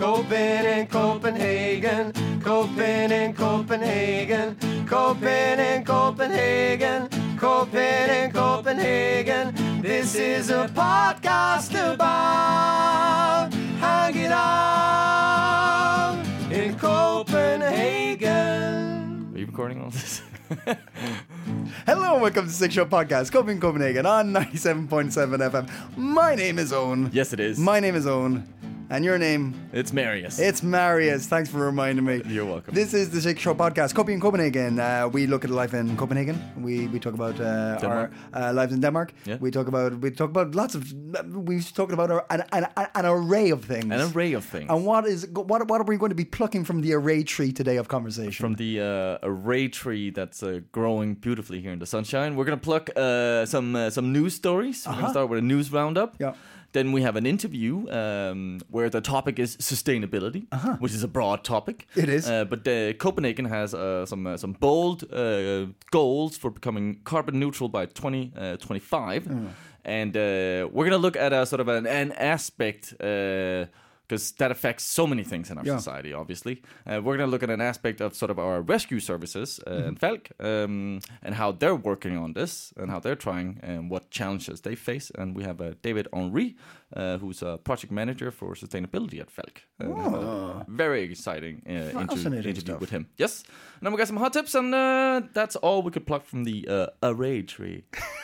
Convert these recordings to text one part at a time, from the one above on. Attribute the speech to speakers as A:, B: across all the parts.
A: Copen in Copenhagen, Copen in Copenhagen, Copen in Copenhagen, Copen in Copenhagen. This is a podcast about hanging out in Copenhagen.
B: Are you recording all this?
C: Hello and welcome to Six Show Podcast, Copenhagen, Copenhagen on 97.7 FM. My name is Owen.
B: yes, it is.
C: My name is Owen. And your name?
B: it's Marius.
C: It's Marius. Thanks for reminding me.
B: You're welcome.
C: This is the Six Show Podcast, in Copenhagen. Uh, we look at life in Copenhagen. We we talk about uh, our uh, lives in Denmark.
B: Yeah.
C: We talk about we talk about lots of we've talked about our, an, an, an array of things.
B: An array of things.
C: And what is what what are we going to be plucking from the array tree today of conversation?
B: From the uh, array tree that's uh, growing beautifully here in the sunshine, we're gonna pluck uh, some uh, some news stories. We're gonna start with a news roundup.
C: Uh-huh. Yeah.
B: Then we have an interview um, where the topic is sustainability, which is a broad topic.
C: Uh-huh. It is.
B: Uh, but uh, Copenhagen has uh, some uh, some bold uh, goals for becoming carbon neutral by 2025.
C: Mm.
B: And uh, we're going to look at a sort of an, an aspect because that affects so many things in our
C: Yeah.
B: society, obviously. Uh, we're going to look at an aspect of sort of our rescue services uh,
C: Mm-hmm.
B: and Falck um, and how they're working on this and how they're trying and what challenges they face. And we have uh, David Henri, uh, who's a project manager for sustainability at Falck. Have a very exciting uh, inter- interview
C: stuff.
B: with him. Yes. And then we got some hot tips, and uh, that's all we could pluck from the uh, array tree.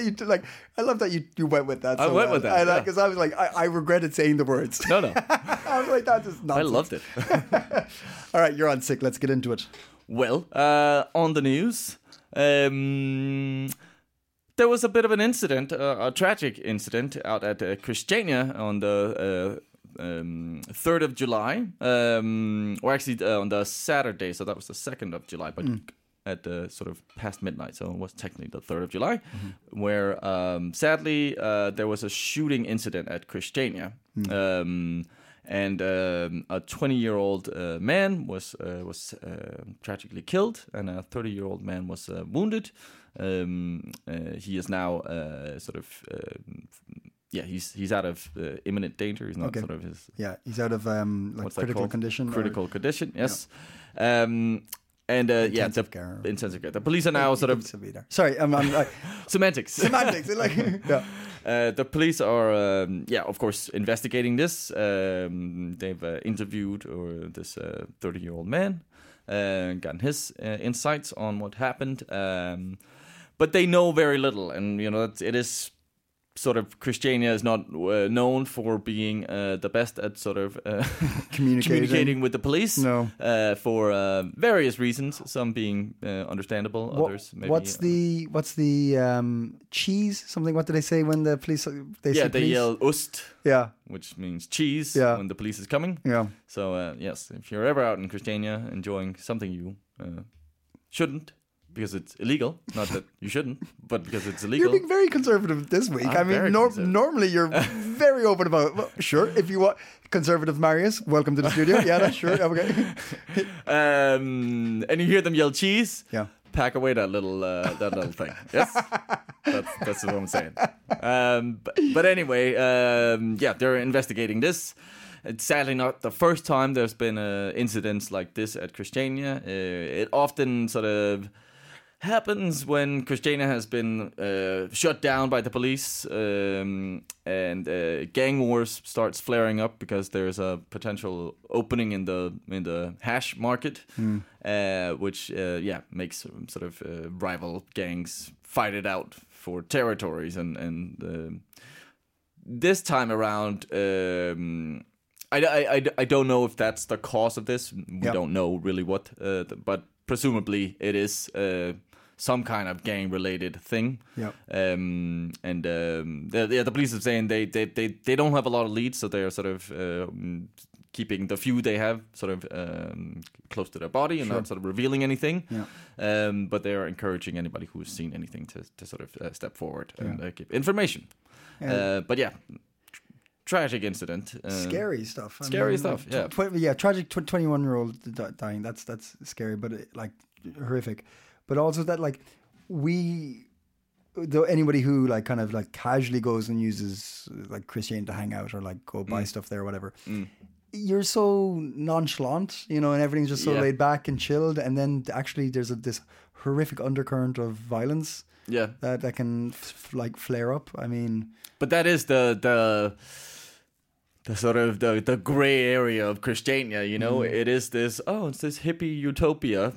C: I love that you like. I love that you, you went with that.
B: I
C: so
B: went
C: well.
B: with that,
C: because I, was like, I, I regretted saying the words.
B: No, no.
C: I was like, that's just
B: I loved it.
C: All right, you're on sick. Let's get into it.
B: Well, uh, on the news, um, there was a bit of an incident, uh, a tragic incident out at uh, Christiania on the uh, um, 3rd of July, um, or actually uh, on the Saturday, so that was the 2nd of July, but at the sort of past midnight, so it was technically the 3rd of July, where um, sadly uh, there was a shooting incident at Christiania. Um, and um, a 20 year old uh, man was uh, was uh, tragically killed, and a 30 year old man was uh, wounded. Um, uh, he is now uh, sort of. um yeah, he's he's out of uh, imminent danger. He's not
C: Okay.
B: sort of his
C: Yeah, he's out of um, like critical condition. or-
B: Critical condition, yes. Um, and uh, yeah,
C: Intensive care.
B: intensive care. The police are now sort of
C: Sorry, I'm, I'm like
B: semantics.
C: semantics. like yeah.
B: Uh, the police are, um, yeah, of course, investigating this. Um, they've uh, interviewed or this thirty-year-old man, uh, gotten his uh, insights on what happened, um, but they know very little, and you know it is sort of Christiania is not uh, known for being uh, the best at sort of uh,
C: Communicating.
B: communicating with the police.
C: No.
B: uh, for uh, various reasons, some being uh, understandable,
C: What-
B: others maybe.
C: what's the what's the um, cheese? Something. What do they say when the police? They
B: yeah,
C: say
B: they
C: police?
B: yell "Ost."
C: Yeah,
B: which means cheese
C: Yeah.
B: when the police is coming.
C: yeah.
B: So uh, yes, if you're ever out in Christiania enjoying something you uh, shouldn't, because it's illegal. Not that you shouldn't, but because it's illegal.
C: You're being very conservative this week.
B: I'm
C: I mean, nor- normally you're very open about. Well, sure, if you want conservative Marius, welcome to the studio. Yeah, that's sure. Okay.
B: um, and you hear them yell cheese.
C: Yeah.
B: Pack away that little uh, that little thing. Yes, that's that's what I'm saying. Um, but, but anyway, um, yeah, they're investigating this. It's sadly not the first time there's been uh, incidents like this at Christiania. Uh, it often sort of happens when Christiania has been uh, shut down by the police um, and uh, gang wars starts flaring up because there's a potential opening in the in the hash market, uh, which uh, yeah makes sort of uh, rival gangs fight it out for territories and and um this time around. Um, I, I, I, don't know if that's the cause of this. We
C: Yeah.
B: don't know really what, uh, but presumably it is uh, some kind of gang related thing. Um, and um, the, yeah, the police are saying they, they, they, they don't have a lot of leads, so they're sort of um, keeping the few they have sort of um, close to their body and not sort of revealing anything.
C: Yeah.
B: Um, but they are encouraging anybody who's seen anything to, to sort of uh, step forward and uh, give information.
C: Yeah.
B: Uh, but yeah, tr- tragic incident. Uh,
C: scary stuff. I
B: scary
C: mean,
B: stuff,
C: like,
B: yeah.
C: tw- yeah, tragic. Twenty-one year old dying. That's that's scary, but it, like horrific. But also that like we, though anybody who like kind of like casually goes and uses like Christian to hang out or like go
B: Mm.
C: buy stuff there or whatever. You're so nonchalant, you know, and everything's just so
B: Yeah.
C: laid back and chilled. And then actually, there's a, this horrific undercurrent of violence
B: Yeah,
C: that that can f- like flare up. I mean,
B: but that is the the the sort of the the gray area of Christiania. You know, it is this oh, it's this hippie utopia,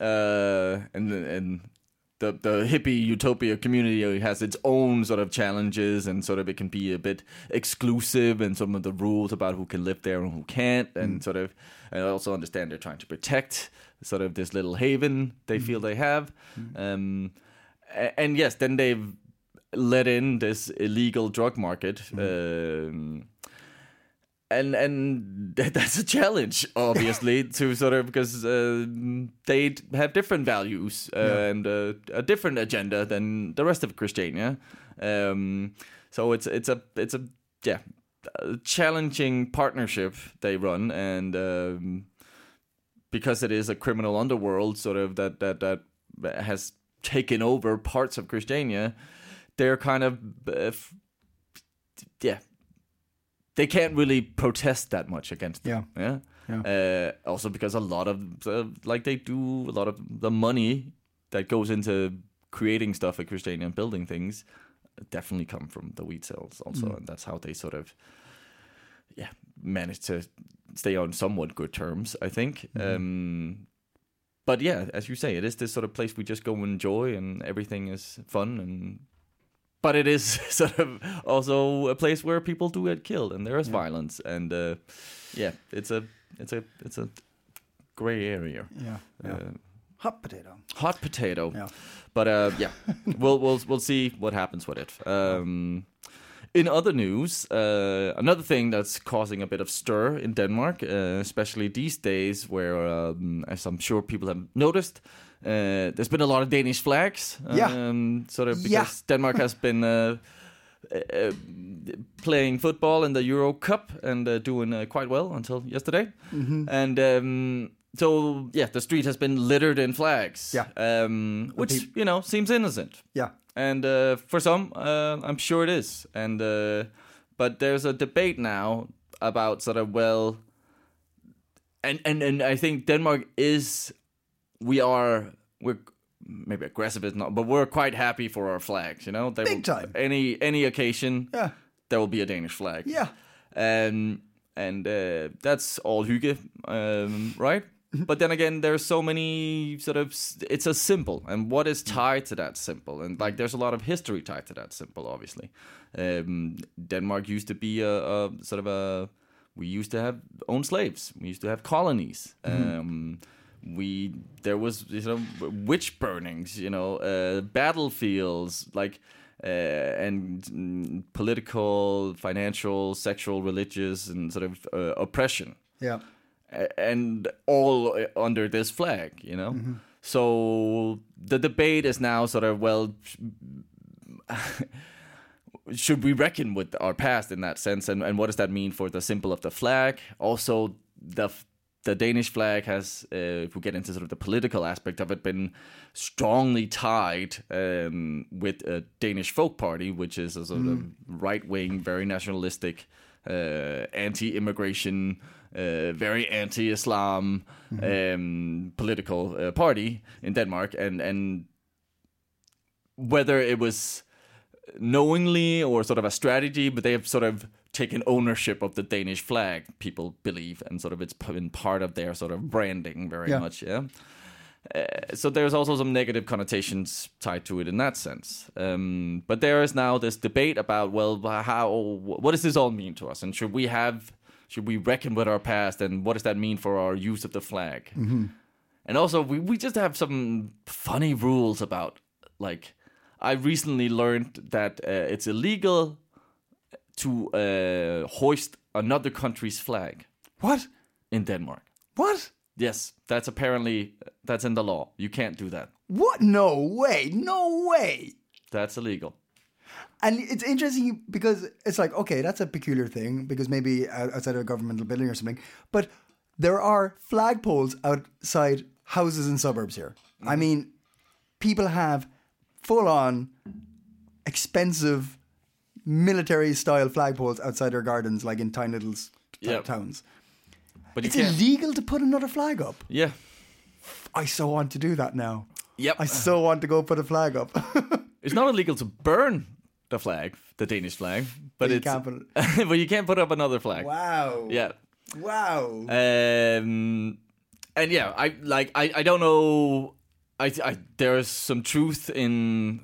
B: uh, and and. The, the hippie utopia community has its own sort of challenges and sort of it can be a bit exclusive and some of the rules about who can live there and who can't and sort of I also understand they're trying to protect sort of this little haven they feel they have. Um, a- and yes then they've let in this illegal drug market um, and and that's a challenge obviously to sort of because uh, they have different values uh, and uh, a different agenda than the rest of Christiania. Um, so it's it's a it's a yeah a challenging partnership they run and um, because it is a criminal underworld sort of that that that has taken over parts of Christiania they're kind of uh, f- yeah they can't really protest that much against them.
C: Yeah.
B: yeah. Uh, also because a lot of uh, like they do a lot of the money that goes into creating stuff at Christiania and building things definitely come from the wheat sales also and that's how they sort of yeah manage to stay on somewhat good terms i think. Um but yeah as you say it is this sort of place we just go and enjoy and everything is fun and but it is sort of also a place where people do get killed and there is violence and uh yeah it's a it's a it's a gray area
C: yeah, yeah.
B: Uh,
C: hot potato.
B: hot potato
C: Yeah.
B: but uh, yeah, we'll we'll we'll see what happens with it. Um, in other news, uh, another thing that's causing a bit of stir in Denmark, uh, especially these days, where um, as I'm sure people have noticed, uh, there's been a lot of Danish flags.
C: Yeah.
B: Um, sort of because
C: Yeah.
B: Denmark has been. Uh, uh, playing football in the Euro Cup and uh, doing uh, quite well until yesterday. And um, so, yeah, the street has been littered in flags.
C: Yeah.
B: Um, which, you know, seems innocent.
C: Yeah.
B: And uh, for some, uh, I'm sure it is. And uh, but there's a debate now about sort of well, and and and I think Denmark is, we are we're maybe aggressive is not, but we're quite happy for our flags. You know, they
C: Big
B: will-
C: time.
B: Any any occasion,
C: Yeah.
B: there will be a Danish flag.
C: Yeah.
B: Um, and uh, that's all hygge, um, right? but then again, there's so many sort of. It's a symbol, and what is tied to that symbol? And like, there's a lot of history tied to that symbol. Obviously, um, Denmark used to be a, a sort of a. We used to have own slaves. We used to have colonies. Um, we there was you know witch burnings. You know, uh, battlefields like. Uh, and mm, political, financial, sexual, religious, and sort of uh, oppression
C: Yeah.
B: a- and all uh, under this flag, you know. So the debate is now sort of well, should we reckon with our past in that sense, and, and what does that mean for the symbol of the flag? Also, the f- the Danish flag has, uh, if we get into sort of the political aspect of it, been strongly tied um, with a Danish Folk Party, which is a sort of right wing, very nationalistic, uh, anti-immigration, uh, very anti-Islam um, political uh, party in Denmark, and and whether it was knowingly or sort of a strategy, but they have sort of taken ownership of the Danish flag. People believe, and sort of it's been part of their sort of branding very
C: Yeah.
B: much. Yeah. Uh, so there's also some negative connotations tied to it in that sense. Um, but there is now this debate about well, how what does this all mean to us, and should we have should we reckon with our past, and what does that mean for our use of the flag? and also we we just have some funny rules about like I recently learned that uh, it's illegal to uh, hoist another country's flag
C: What?
B: in Denmark.
C: What?
B: Yes, that's apparently that's in the law. You can't do that.
C: What? No way. No way.
B: That's illegal.
C: And it's interesting because it's like, okay, that's a peculiar thing because maybe outside of a governmental building or something. But there are flagpoles outside houses in suburbs here. I mean, people have full on expensive military style flagpoles outside their gardens, like in tiny little
B: Yep.
C: towns.
B: But
C: It's
B: can't.
C: illegal to put another flag up.
B: yeah.
C: I so want to do that now.
B: Yep.
C: I so want to go put a flag up.
B: It's not illegal to burn the flag, the Danish flag, but
C: you
B: it's
C: can't put
B: but you can't put up another flag.
C: wow.
B: Yeah.
C: Wow.
B: Um, and yeah, I like I, I don't know. I, I there's some truth in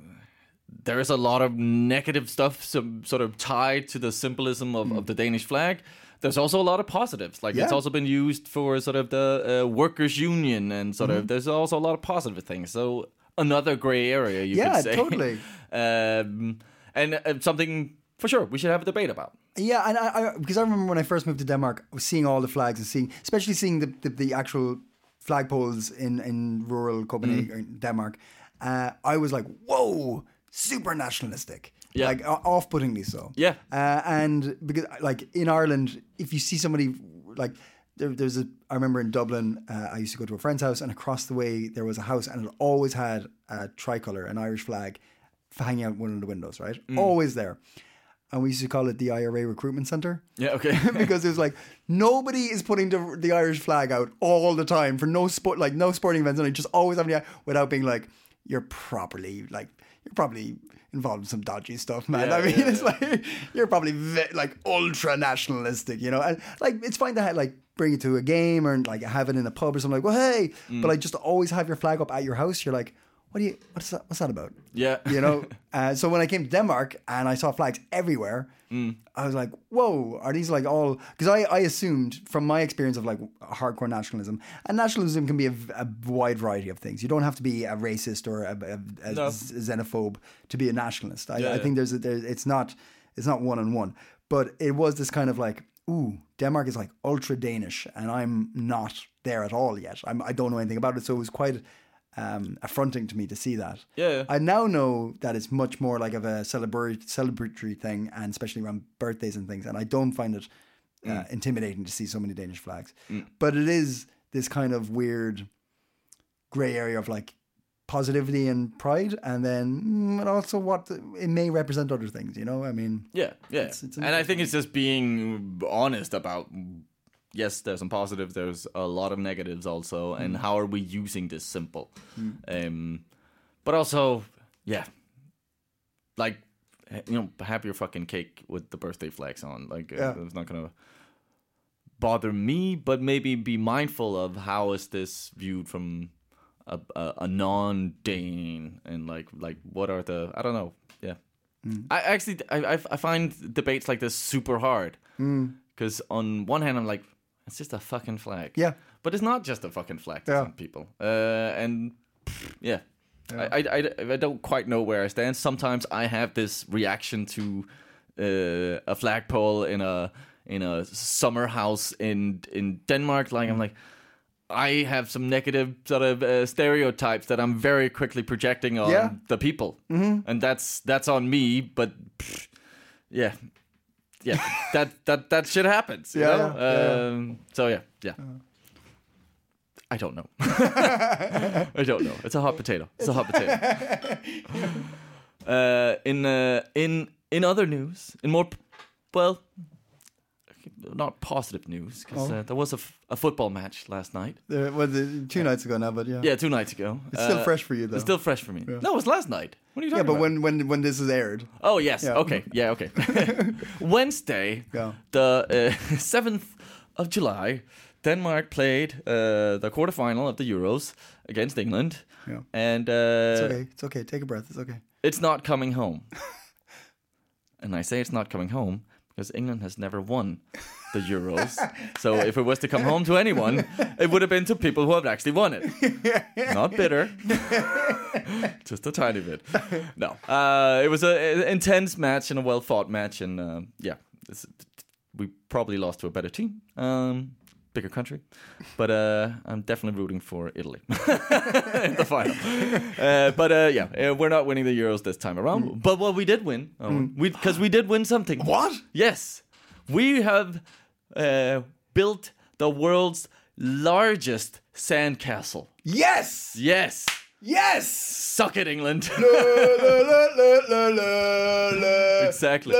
B: there is a lot of negative stuff, some sort of tied to the symbolism of, of the Danish flag. There's also a lot of positives. Like it's also been used for sort of the uh, workers' union and sort of. There's also a lot of positive things. So another gray area, you
C: Yeah,
B: could say.
C: totally.
B: um, and uh, something for sure we should have a debate about.
C: Yeah, and I, I because I remember when I first moved to Denmark, seeing all the flags and seeing, especially seeing the the, the actual flagpoles in in rural Copenhagen, Denmark. Uh, I was like, whoa, super nationalistic.
B: Yeah.
C: Like o- off-puttingly so.
B: Yeah.
C: Uh, and because like in Ireland, if you see somebody like there, there's a, I remember in Dublin, uh, I used to go to a friend's house, and across the way there was a house, and it always had a tricolour, an Irish flag, hanging out one of the windows, right? Always there. And we used to call it the IRA Recruitment Center
B: Yeah. Okay.
C: because it was like nobody is putting the, the Irish flag out all the time for no sport, like no sporting events, and it just always having it without being like you're properly like you're probably involved in some dodgy stuff, man.
B: Yeah,
C: I mean,
B: yeah,
C: it's like you're probably ve- like ultra nationalistic, you know, and like it's fine to have, like bring it to a game or like have it in a pub or something. Like, well, hey,
B: Mm.
C: but like just always have your flag up at your house. You're like, what do you? What's that? What's that about?
B: Yeah.
C: you know. Uh, so when I came to Denmark and I saw flags everywhere, I was like, "Whoa, are these like all?" Because I, I assumed from my experience of like hardcore nationalism, and nationalism can be a, a wide variety of things. You don't have to be a racist or a, a, a
B: No.
C: xenophobe to be a nationalist. I,
B: Yeah,
C: I think there's a, there, it's not it's not one on one, but it was this kind of like, "Ooh, Denmark is like ultra Danish, and I'm not there at all yet. I'm, I don't know anything about it." So it was quite. Um, affronting to me to see that.
B: Yeah.
C: I now know that it's much more like of a celebratory celebratory thing, and especially around birthdays and things. And I don't find it uh, intimidating to see so many Danish flags. But it is this kind of weird gray area of like positivity and pride, and then mm, and also what it may represent other things. You know, I mean,
B: Yeah, yeah.
C: It's- it's
B: and I think it's just being honest about yes, there's some positives, there's a lot of negatives also, and how are we using this symbol? Um, but also, yeah, like you know, have your fucking cake with the birthday flags on. Like uh,
C: Yeah.
B: it's not gonna bother me, but maybe be mindful of how is this viewed from a, a, a non-Dane and like like what are the I don't know yeah I actually I, I I find debates like this super hard because on one hand I'm like it's just a fucking flag
C: Yeah.
B: but it's not just a fucking flag to
C: Yeah.
B: some people uh, and pff, yeah, I, I, I I don't quite know where I stand sometimes I have this reaction to uh, a flagpole in a in a summer house in in Denmark like I'm like I have some negative sort of uh, stereotypes that I'm very quickly projecting on
C: Yeah.
B: the people, mm-hmm. and that's that's on me. But pff, yeah, yeah, that that that shit happens. You
C: Yeah,
B: know?
C: yeah.
B: Um, so yeah, yeah. I don't know. I don't know. It's a hot potato. It's a hot potato. uh, in uh, in in other news, in more p- well, not positive news because
C: Oh.
B: uh, there was a, f- a football match last night.
C: uh, well, the, two nights ago now, but yeah,
B: Yeah, two nights ago.
C: It's still
B: Uh,
C: fresh for you, though.
B: It's still fresh for me. No, it was last night. What are you talking?
C: yeah.
B: talking
C: But
B: about?
C: when when when this is aired,
B: Oh yes.
C: Yeah.
B: Okay. Yeah. Okay. Wednesday,
C: Yeah.
B: the uh, seventh of July, Denmark played uh, the quarterfinal of the Euros against England,
C: Yeah.
B: and uh,
C: it's okay. It's okay. Take a breath. It's okay.
B: it's not coming home. and I say it's not coming home because England has never won the Euros. so if it was to come home to anyone, it would have been to people who have actually won it. Not bitter, just a tiny bit. No, uh, it was an intense match and a well fought match, and uh, yeah, we probably lost to a better team. Um, bigger country, but uh, I'm definitely rooting for Italy in the final. Uh, but uh, yeah, uh, we're not winning the Euros this time around. But what we did win, Owen, we because we did win something.
C: What?
B: Yes, we have uh, built the world's largest sandcastle.
C: Yes!
B: Yes,
C: Yes!
B: suck it, England.
C: La, la, la, la, la, la.
B: exactly.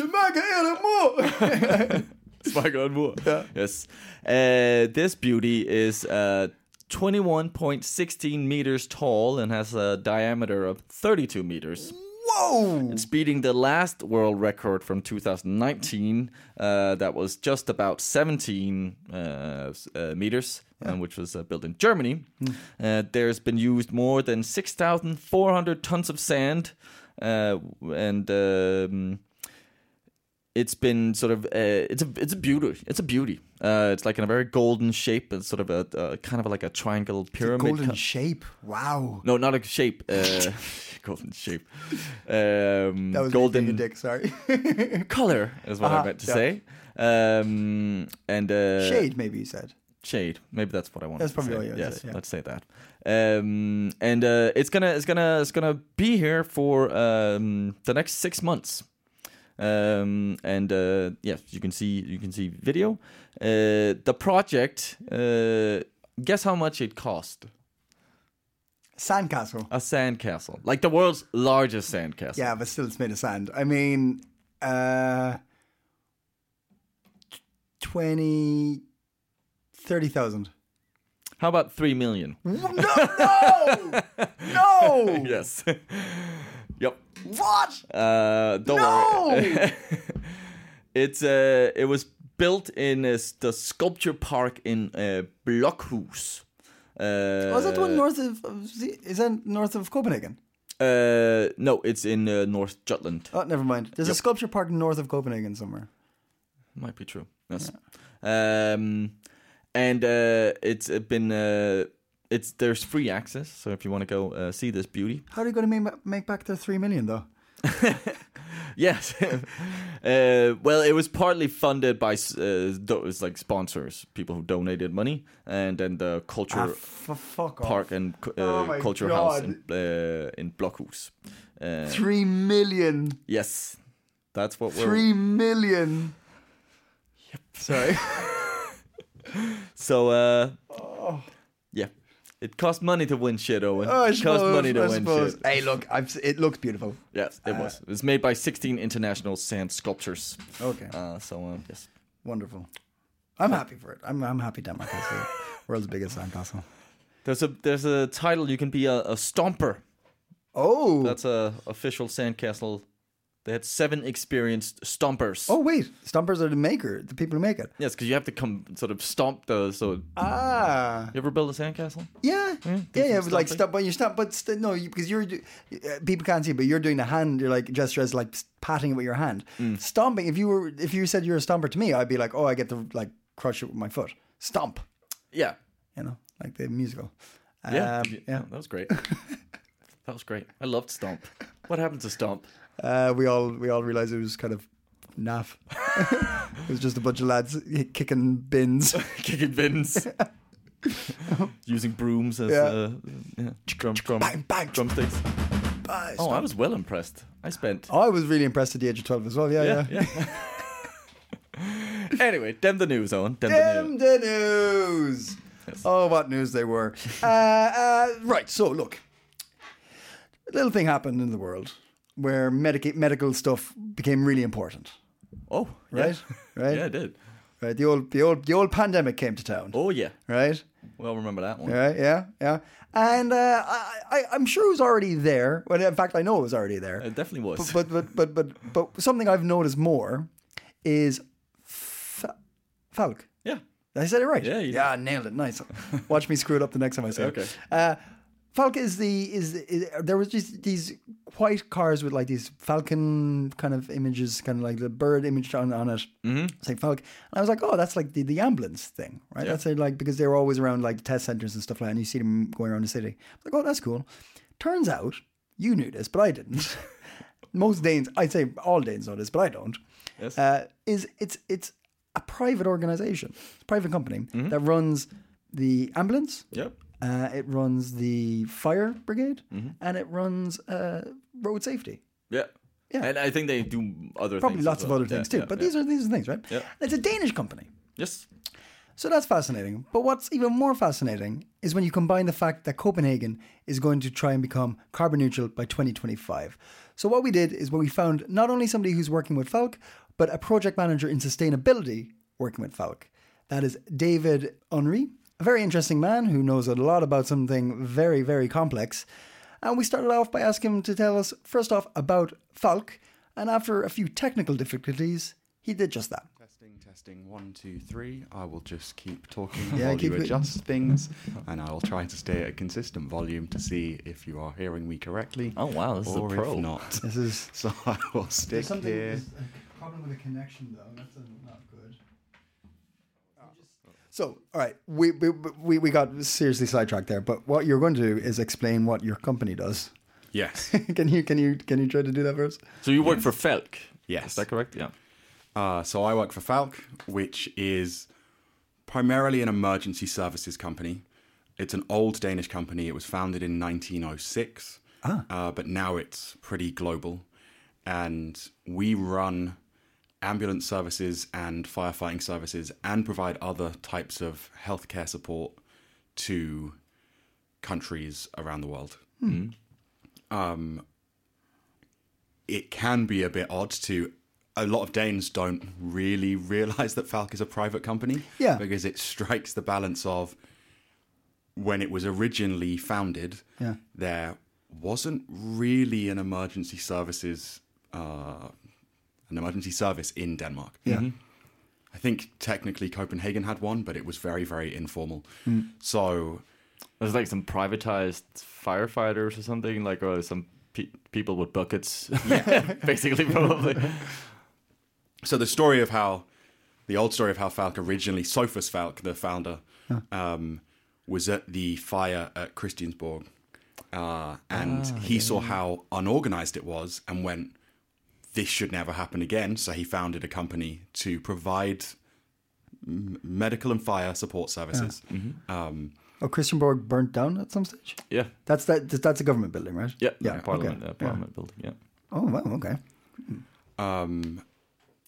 C: La. Jamaica Animal.
B: Spiker on Moor. Yes. Uh, this beauty is uh, 21.16 meters tall and has a diameter of 32 meters.
C: Whoa!
B: It's beating the last world record from 2019, uh, that was just about 17 uh, uh, meters, and which was uh, built in Germany. Uh, there's been used more than 6,400 tons of sand, uh, and um, it's been sort of uh, it's a it's a beauty. It's a beauty. Uh, it's like in a very golden shape. It's sort of a uh, kind of like a triangle pyramid.
C: Golden shape. Wow.
B: no, not a shape. Uh, golden shape. Um,
C: That was
B: golden
C: dick. Sorry.
B: color is what I
C: Uh-huh,
B: meant to
C: yeah.
B: say. Um, and uh,
C: Shade, maybe you said.
B: shade. Maybe that's what I want.
C: That's
B: to
C: probably
B: say.
C: what
B: Yes,
C: say, yeah.
B: let's say that. Um, and uh, it's gonna it's gonna it's gonna be here for um, the next six months. Um, and uh, yes, you can see you can see video. Uh, the project. Uh, guess how much it cost?
C: Sandcastle.
B: A sandcastle, like the world's largest sandcastle.
C: Yeah, but still it's made of sand. I mean, uh, 20, 30,000.
B: How about three million?
C: No, no, no.
B: yes. yep.
C: What?
B: Uh, don't
C: No!
B: worry. it's uh, it was built in uh, the sculpture park in uh, Blokhus. Uh,
C: Oh, is that one north of, is that north of Copenhagen?
B: Uh, no, it's in uh, North Jutland.
C: Oh, never mind. There's a sculpture park north of Copenhagen somewhere.
B: Might be true. Yes. Um, and uh, it's uh, been uh, it's there's free access. So if you want to go uh, see this beauty,
C: How are they going to make, make back their three million though?
B: Yes. uh, well, it was partly funded by uh, those like sponsors, people who donated money, and then the culture
C: Ah, f- fuck off.
B: park and uh,
C: Oh my
B: culture
C: God.
B: house in uh, in Blokhus. Uh,
C: Three million.
B: yes, that's what we're.
C: Three million. Yep. Sorry.
B: So, uh, yeah, it costs money to win shit, Owen.
C: Oh,
B: it costs money to
C: I
B: win
C: suppose.
B: shit.
C: Hey, look, I've, it looks beautiful.
B: Yes, it was. It was made by 16 international sand sculptures.
C: Okay,
B: Uh, so, um, yes.
C: wonderful. I'm happy for it. I'm, I'm happy Denmark has the world's biggest sandcastle.
B: There's a there's a title you can be a, a stomper.
C: Oh,
B: That's a official sandcastle. They had seven experienced stompers.
C: oh wait, Stompers are the maker, the people who make it.
B: yes, because you have to come sort of stomp the. So
C: ah, you
B: ever build a sandcastle?
C: yeah,
B: do
C: yeah, yeah. But like stop, but you stop, but st- no, because you're uh, people can't see, but you're doing the hand. You're like gesture as like patting it with your hand.
B: Mm.
C: Stomping. If you were, if you said you're a stomper to me, I'd be like, oh, I get to like crush it with my foot. Stomp.
B: Yeah.
C: You know, like the musical.
B: Yeah.
C: Um,
B: yeah.
C: yeah.
B: That was great. that was great. I loved Stomp. What happened to Stomp?
C: Uh, we all we all realized it was kind of naff. it was just a bunch of lads kicking bins.
B: Kicking bins. Using brooms as
C: Yeah.
B: uh, yeah, drum, drum,
C: Bang, bang.
B: drumsticks. Oh, I was well impressed. I spent.
C: I was really impressed at the age of twelve as well. Yeah, yeah.
B: yeah. yeah. anyway, dem the news, Owen. Dem the news.
C: the news. Oh, what news they were. uh, uh, right, so look. A little thing happened in the world where medica- medical stuff became really important.
B: Oh, yeah.
C: Right? Right?
B: Yeah, it did.
C: Right. The old the old the old pandemic came to town.
B: Oh, yeah.
C: Right?
B: Well, remember that one.
C: Yeah, yeah, yeah. And uh, I, I, I'm sure it was already there. Well, in fact, I know it was already there.
B: It definitely was.
C: But, but, but, but, but, but something I've noticed more is fa- Falck.
B: yeah.
C: I said it right.
B: Yeah,
C: yeah, nailed it. Nice. Watch me screw it up the next time I say
B: Okay.
C: it. Uh, Falck is the is, is there was just these white cars with like these falcon kind of images, kind of like the bird image on on it. Mm-hmm. It's like Falck, and I was like, oh, that's like the, the ambulance thing, right? That's it, like because they were always around like test centers and stuff like that, and you see them going around the city. I was like, oh, that's cool. Turns out you knew this, but I didn't. Most Danes, I'd say all Danes know this, but I don't.
B: Yes.
C: Uh, is it's it's a private organization, a private company that runs the ambulance,
B: Yep.
C: Uh, it runs the fire brigade, and it runs uh, road safety.
B: Yeah.
C: Yeah.
B: And I think they do other
C: Probably
B: things.
C: lots
B: as
C: of
B: well.
C: other things
B: Yeah,
C: too,
B: yeah,
C: but
B: yeah.
C: these are these are things, right?
B: Yeah.
C: It's a Danish company.
B: Yes.
C: So that's fascinating. But what's even more fascinating is when you combine the fact that Copenhagen is going to try and become carbon neutral by 2025. So what we did is when we found not only somebody who's working with Falck, but a project manager in sustainability working with Falck. That is David Unry, a very interesting man who knows a lot about something very, very complex. And we started off by asking him to tell us, first off, about Falck. And after a few technical difficulties, he did just that.
D: Testing, testing, one, two, three. I will just keep talking
C: Yeah,
D: while
C: keep
D: you
C: it-
D: adjust things, and I will try to stay at a consistent volume to see if you are hearing me correctly.
B: Oh, wow, this is a
D: or
B: pro.
D: if not.
C: This is
D: So I will stick here.
C: a problem with the connection, though. That's not good. So, all right, we, we we we got seriously sidetracked there. But what you're going to do is explain what your company does.
D: Yes.
C: can you can you can you try to do that for us?
B: So you work for Falck?
D: Yes.
B: Is that correct? Yeah.
D: Uh, so I work for Falck, which is primarily an emergency services company. It's an old Danish company. It was founded in 1906, uh, but now it's pretty global. And we run ambulance services and firefighting services and provide other types of healthcare support to countries around the world. Um, it can be a bit odd to a lot of Danes don't really realize that Falck is a private company.
C: Yeah.
D: Because it strikes the balance of when it was originally founded,
C: Yeah.
D: there wasn't really an emergency services uh, an emergency service in Denmark.
C: Yeah.
D: I think technically Copenhagen had one, but it was very, very informal. So
B: There's like some privatized firefighters or something, like or some pe- people with buckets. basically, probably.
D: so the story of how the old story of how Falck originally Sophus Falck, the founder, um, was at the fire at Christiansborg, uh, and he saw how unorganized it was, and went, "This should never happen again." So he founded a company to provide m- medical and fire support services. Um,
C: Oh, Christiansborg burnt down at some stage.
B: Yeah.
C: That's that. That's a government building, right?
B: Yeah.
C: Yeah.
B: Parliament.
C: okay.
B: Yeah, Parliament building. Yeah.
C: Oh wow. Okay.
D: um,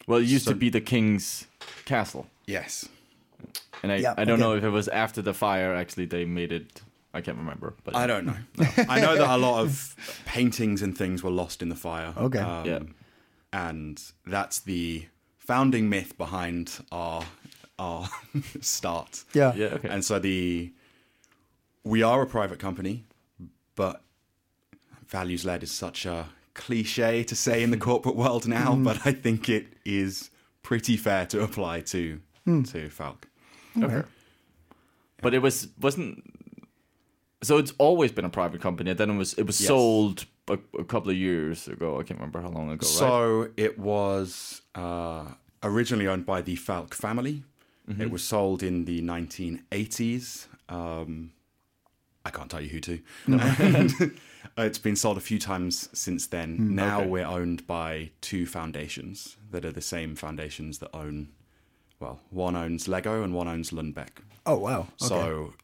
B: Well, it used
D: So-
B: to be the king's castle,
D: yes.
B: and I
C: Yeah,
B: I don't
C: okay.
B: know if it was after the fire. Actually, they made it. I can't remember. But
D: I don't know. I know that a lot of paintings and things were lost in the fire.
C: Okay.
D: Um,
B: Yeah.
D: And that's the founding myth behind our our start.
C: Yeah.
B: Yeah. Okay.
D: And so the we are a private company, but values led is such a cliche to say in the corporate world now,
C: Mm.
D: but I think it is pretty fair to apply to
C: Hmm.
D: to Falck.
B: okay. But it was wasn't. So it's always been a private company. And then it was it was
D: Yes.
B: sold a, a couple of years ago. I can't remember how long ago. right?
D: So it was uh, originally owned by the Falck family.
B: Mm-hmm.
D: It was sold in the 1980s. Um, I can't tell you who to. And it's been sold a few times since then. now
B: okay.
D: we're owned by two foundations that are the same foundations that own. Well, one owns Lego and one owns Lundbeck.
C: Oh wow. Okay.
D: So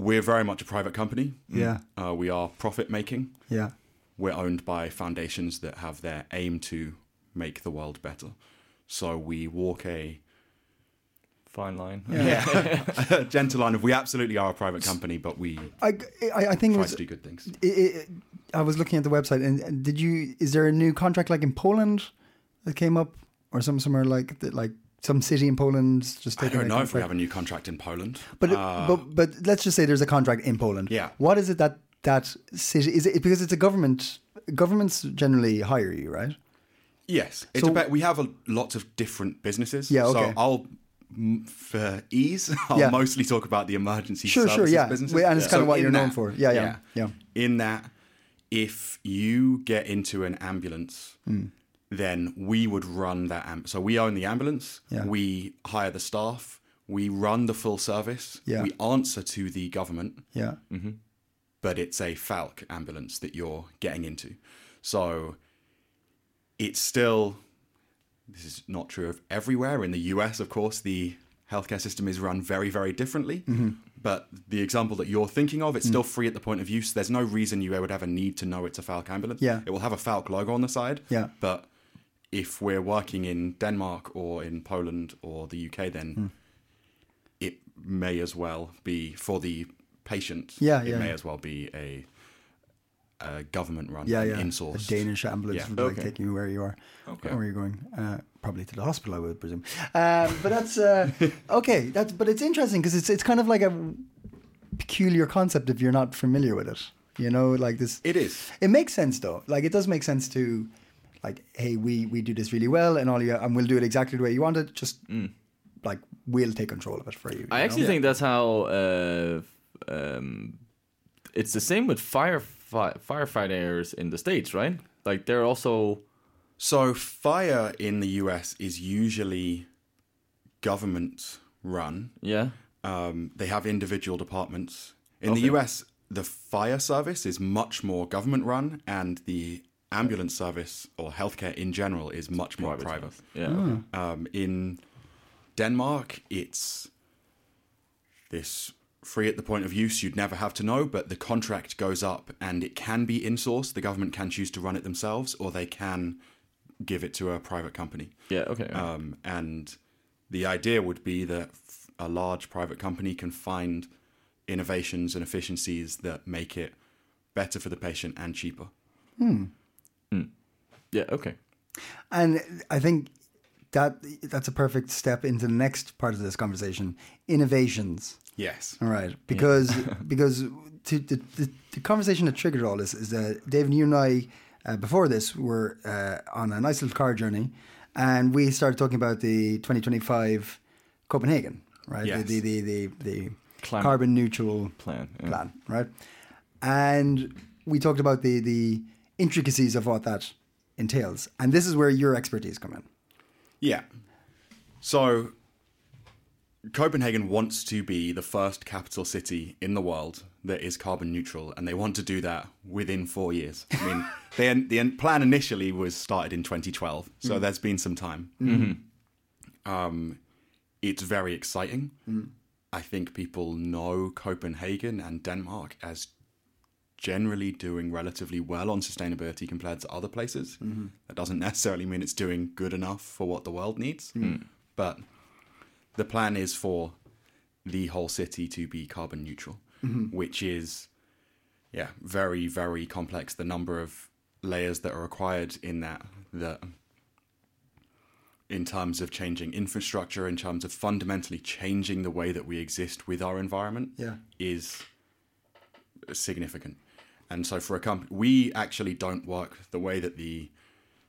D: we're very much a private company.
C: Yeah.
D: Uh, we are profit making
C: yeah.
D: we're owned by foundations that have their aim to make the world better. So we walk a,
B: fine line.
D: a gentle line of we absolutely are a private company, but we
C: I, I, I think it
D: try
C: was.
D: to do good things.
C: It, it, I was looking at the website, and and did you? Is there a new contract like in Poland that came up, or some somewhere like that, like some city in Poland just
D: I don't know if we have a new contract in Poland.
C: But,
D: Uh,
C: but but let's just say there's a contract in Poland.
D: Yeah.
C: What is it that that city is it because it's a government? Governments generally hire you, right?
D: yes, it
C: So-.
D: We have a, lots of different businesses.
C: Yeah, okay.
D: So I'll for ease, I'll
C: Yeah.
D: mostly talk about the emergency
C: Sure, sure,
D: services
C: yeah.
D: businesses.
C: Well, and it's kind of what
D: in
C: you're known for. Yeah, yeah, yeah.
D: In that, if you get into an ambulance,
C: Hmm.
D: Then we would run that. Am- so we own the ambulance.
C: Yeah.
D: We hire the staff. We run the full service.
C: Yeah.
D: We answer to the government
C: Yeah.
D: but it's a Falck ambulance that you're getting into. So it's still, this is not true of everywhere. In the US, of course, the healthcare system is run very, very differently.
C: Mm-hmm.
D: But the example that you're thinking of, it's
C: Mm.
D: still free at the point of use. There's no reason you would ever need to know it's a Falck ambulance.
C: Yeah.
D: It will have a Falck logo on the side.
C: Yeah.
D: But if we're working in Denmark or in Poland or the UK, then
C: Hmm.
D: it may as well be for the patient.
C: Yeah,
D: it
C: yeah.
D: may as well be a, a government-run,
C: Yeah, yeah.
D: in-sourced.
C: A Danish ambulance
D: Yeah.
C: would like
B: Okay.
C: take you where you are.
B: Okay.
C: Where you're going? Uh, probably to the hospital, I would presume. Um, but that's uh, okay. That's but it's interesting because it's it's kind of like a peculiar concept if you're not familiar with it. You know, like this.
D: It is.
C: It makes sense though. Like it does make sense to, like, hey, we we do this really well, and all you and we'll do it exactly the way you want it. Just like we'll take control of it for you. you
B: I actually
C: know?
B: think that's how uh, um, it's the same with fire firefighters in the states, right? Like they're also
D: So fire in the US is usually government run.
B: yeah.
D: Um, they have individual departments. In the US, the fire service is much more government run, and the ambulance service or healthcare in general is much more private.
B: Yeah. okay.
D: Um, in Denmark, it's this free at the point of use. You'd never have to know, but the contract goes up and it can be insourced. The government can choose to run it themselves, or they can give it to a private company.
B: Yeah. Okay. yeah.
D: Um, and the idea would be that a large private company can find innovations and efficiencies that make it better for the patient and cheaper.
B: Yeah. Okay.
C: And I think that that's a perfect step into the next part of this conversation: innovations.
D: Yes.
C: All right, because because to, the, the the conversation that triggered all this is that David, you and I, uh, before this, were uh, on a nice little car journey, and we started talking about the 2025 Copenhagen, right?
D: Yes.
C: The, the the the the carbon neutral
B: plan, yeah.
C: plan, right? And we talked about the the intricacies of what that entails, and this is where your expertise come in.
D: Yeah. So Copenhagen wants to be the first capital city in the world that is carbon neutral, and they want to do that within four years. I mean, the the plan initially was started in 2012, so mm. there's been some time. Mm-hmm. Mm-hmm. Um, it's very exciting. Mm. I think people know Copenhagen and Denmark as generally doing relatively well on sustainability compared to other places. Mm-hmm. That doesn't necessarily mean it's doing good enough for what the world needs, hmm. but the plan is for the whole city to be carbon neutral, mm-hmm. which is yeah very very complex. The number of layers that are required in that that in terms of changing infrastructure, in terms of fundamentally changing the way that we exist with our environment,
C: Yeah.
D: is significant. And so for a company, we actually don't work the way that the,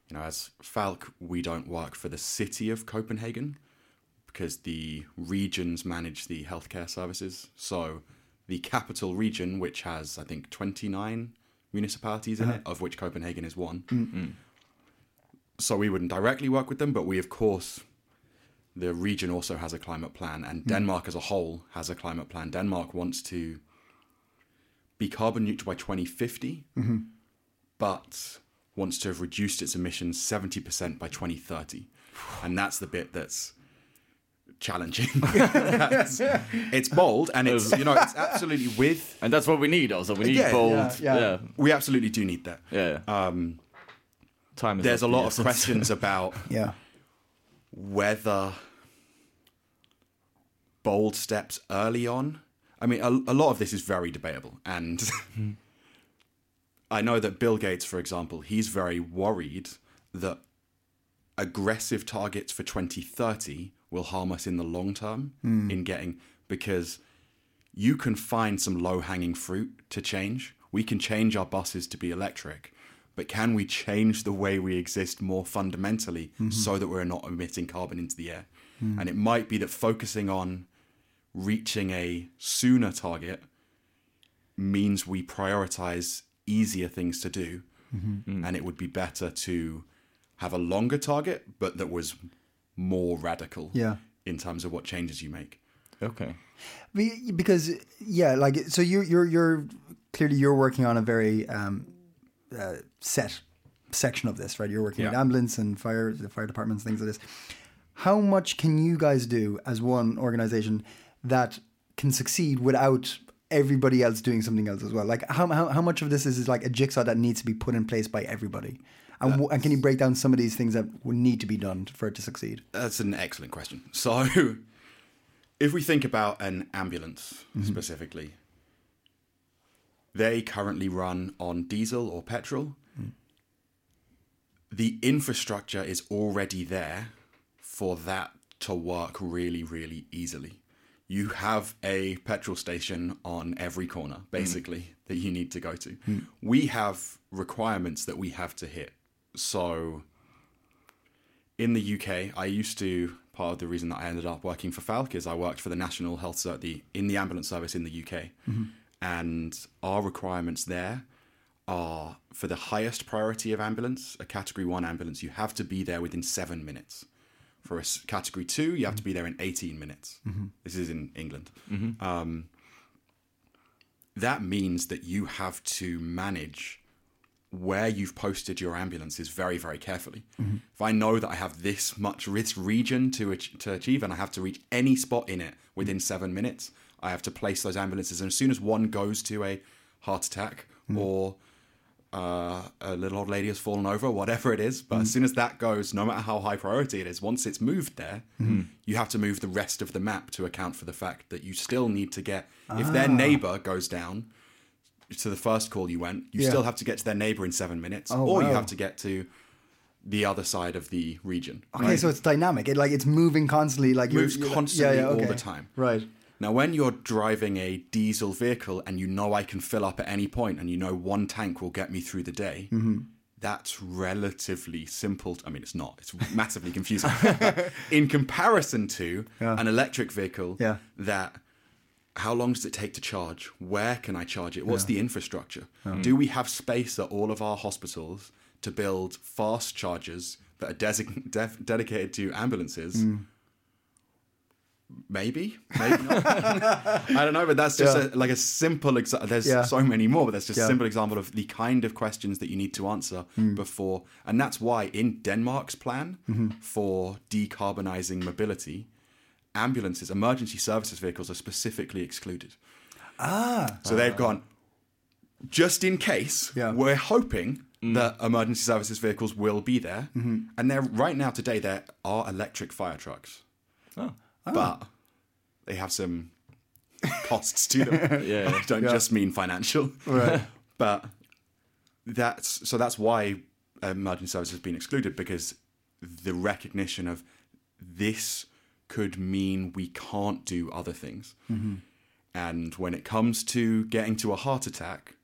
D: you know, as Falck, we don't work for the city of Copenhagen because the regions manage the healthcare services. So the capital region, which has, I think, 29 municipalities in it, uh-huh. of which Copenhagen is one. Mm-hmm. So we wouldn't directly work with them, but we, of course, the region also has a climate plan, and mm. Denmark as a whole has a climate plan. Denmark wants to be carbon neutral by 2050, but wants to have reduced its emissions 70% by 2030. And that's the bit that's challenging. That's- it's bold and it's, you know, it's absolutely with,
B: And that's what we need. Also, we need
D: Yeah,
B: bold.
C: yeah,
B: Yeah.
C: yeah.
B: Yeah.
D: we absolutely do need that.
B: yeah.
D: Um,
B: Time is
D: there's a
B: of the
D: lot of questions about
C: Yeah,
D: whether bold steps early on. I mean, a, a lot of this is very debatable, and I know that Bill Gates, for example, he's very worried that aggressive targets for 2030 will harm us in the long term hmm. in getting because you can find some low hanging fruit to change. We can change our buses to be electric, but can we change the way we exist more fundamentally mm-hmm. so that we're not emitting carbon into the air? Hmm. And it might be that focusing on reaching a sooner target means we prioritize easier things to do. And it would be better to have a longer target, but that was more radical
C: Yeah.
D: in terms of what changes you make.
B: Okay.
C: Because yeah like so you you're you're clearly you're working on a very um uh, set section of this right you're working with ambulance and fire the fire departments things like this how much can you guys do as one organization that can succeed without everybody else doing something else as well like how how, how much of this is, is like a jigsaw that needs to be put in place by everybody and, wh- and can you break down some of these things that would need to be done for it to succeed
D: That's an excellent question. So, if we think about an ambulance mm-hmm. specifically, they currently run on diesel or petrol. Mm. The infrastructure is already there for that to work really, really easily. You have a petrol station on every corner, hmm. basically, that you need to go to. Hmm. We have requirements that we have to hit. So, in the UK, I used to part of the reason that I ended up working for Falck is I worked for the National Health Service, the in the ambulance service in the UK, mm-hmm. and our requirements there are for the highest priority of ambulance, a Category One ambulance, you have to be there within seven minutes. For a Category Two, you have to be there in eighteen minutes. Mm-hmm. This is in England. Mm-hmm. Um, that means that you have to manage where you've posted your ambulances very, very carefully. Mm-hmm. If I know that I have this much this region to to achieve, and I have to reach any spot in it within seven minutes, I have to place those ambulances. And as soon as one goes to a heart attack or uh, a little old lady has fallen over, whatever it is, but as mm. soon as that goes, no matter how high priority it is, once it's moved there, mm-hmm. you have to move the rest of the map to account for the fact that you still need to get. If their ah. neighbor goes down, to the first call you went, you
C: Yeah.
D: still have to get to their neighbor in seven minutes,
C: Oh,
D: or you have to get to the other side of the region.
C: okay so it's dynamic it like it's moving constantly like
D: Moves
C: you're-
D: constantly all the time.
C: right
D: Now, when you're driving a diesel vehicle and you know I can fill up at any point, and you know one tank will get me through the day,
C: Mm-hmm.
D: that's relatively simple. I mean, it's not. It's massively confusing. In comparison to an electric vehicle,
C: Yeah.
D: that how long does it take to charge? Where can I charge it? What's the infrastructure? Do we have space at all of our hospitals to build fast chargers that are desi- def- dedicated to ambulances?
C: Mm.
D: Maybe, maybe not. I don't know, but that's just
C: Yeah.
D: a, like a simple. Exa- there's
C: Yeah.
D: so many more, but that's just
C: Yeah.
D: a simple example of the kind of questions that you need to answer
C: Hmm.
D: before. And that's why in Denmark's plan
C: Mm-hmm.
D: for decarbonizing mobility, ambulances, emergency services vehicles are specifically excluded. Ah, so they've gone. Just in case,
C: Yeah.
D: we're hoping that emergency services vehicles will be there,
C: Mm-hmm.
D: and they're right now today there are electric fire trucks
B: Oh. Ah.
D: but they have some costs to them.
B: Yeah.
D: I don't just mean financial,
C: Right.
D: but that's so that's why uh, emergency services has been excluded because the recognition of this could mean we can't do other things. Mm-hmm. And when it comes to getting to a heart attack,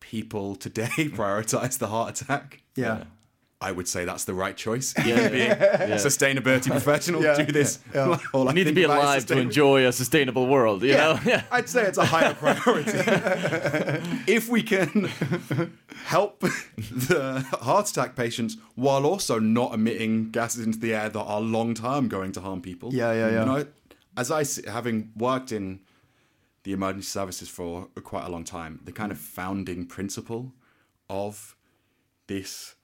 D: people today prioritize the heart attack.
C: yeah
D: I would say that's the right choice.
B: Yeah.
D: Being a sustainability professional,
C: Yeah.
D: do this.
C: Yeah.
B: You need to be alive to enjoy a sustainable world, you know? Yeah.
D: I'd say it's a higher priority. if we can help the heart attack patients while also not emitting gases into the air that are long term going to harm people.
C: Yeah, yeah, yeah.
D: You know, as I having worked in the emergency services for quite a long time, the kind of founding principle of this.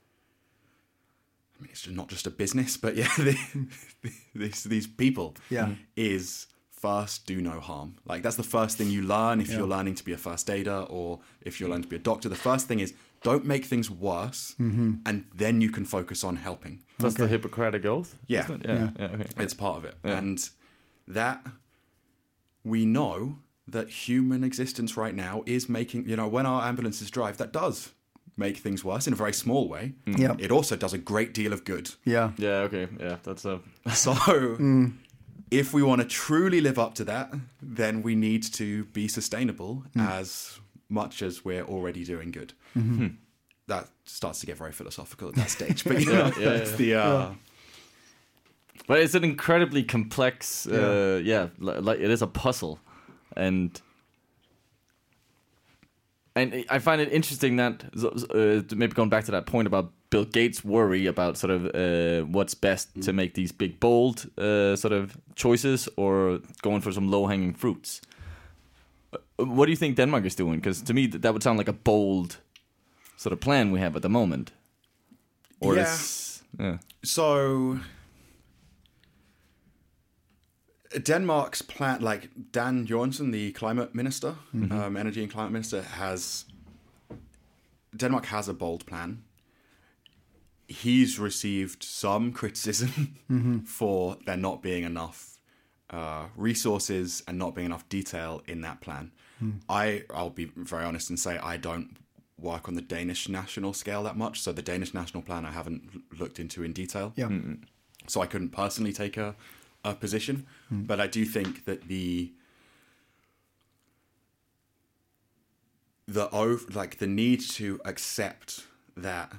D: I mean, it's not just a business, but yeah, the, these these people
C: Yeah.
D: is first do no harm. Like that's the first thing you learn if you're learning to be a first aider or if you're learning to be a doctor. The first thing is don't make things worse,
C: Mm-hmm.
D: and then you can focus on helping.
B: That's the Hippocratic Oath?
D: Yeah.
B: isn't it? Yeah. yeah. okay.
D: It's part of it, and that we know that human existence right now is making. You know, when our ambulances drive, that does make things worse in a very small way. Mm.
C: Yeah.
D: It also does a great deal of good.
C: yeah
B: Yeah, okay. Yeah, that's uh, a.
D: So, mm. if we want to truly live up to that, then we need to be sustainable mm. as much as we're already doing good. Mm-hmm. Hmm. That starts to get very philosophical at that stage, but you know,
B: yeah,
D: it's
B: yeah.
D: the uh,
B: But it's an incredibly complex, uh, yeah, li- like it is a puzzle, and and I find it interesting that uh, maybe going back to that point about Bill Gates' worry about sort of uh, what's best to make these big bold uh, sort of choices or going for some low hanging fruits. Uh, What do you think Denmark is doing? Because to me, th- that would sound like a bold sort of plan we have at the moment. Or
D: Yeah.
B: yeah.
D: So Denmark's plan, like Dan Jørgensen, the climate minister, um, energy and climate minister, has Denmark has a bold plan. He's received some criticism for there not being enough uh, resources and not being enough detail in that plan. I, I'll be very honest and say I don't work on the Danish national scale that much. So the Danish national plan I haven't l- looked into in detail
C: Yeah.
D: so I couldn't personally take a, a position. Hmm. But I do think that the the ov- like the need to accept that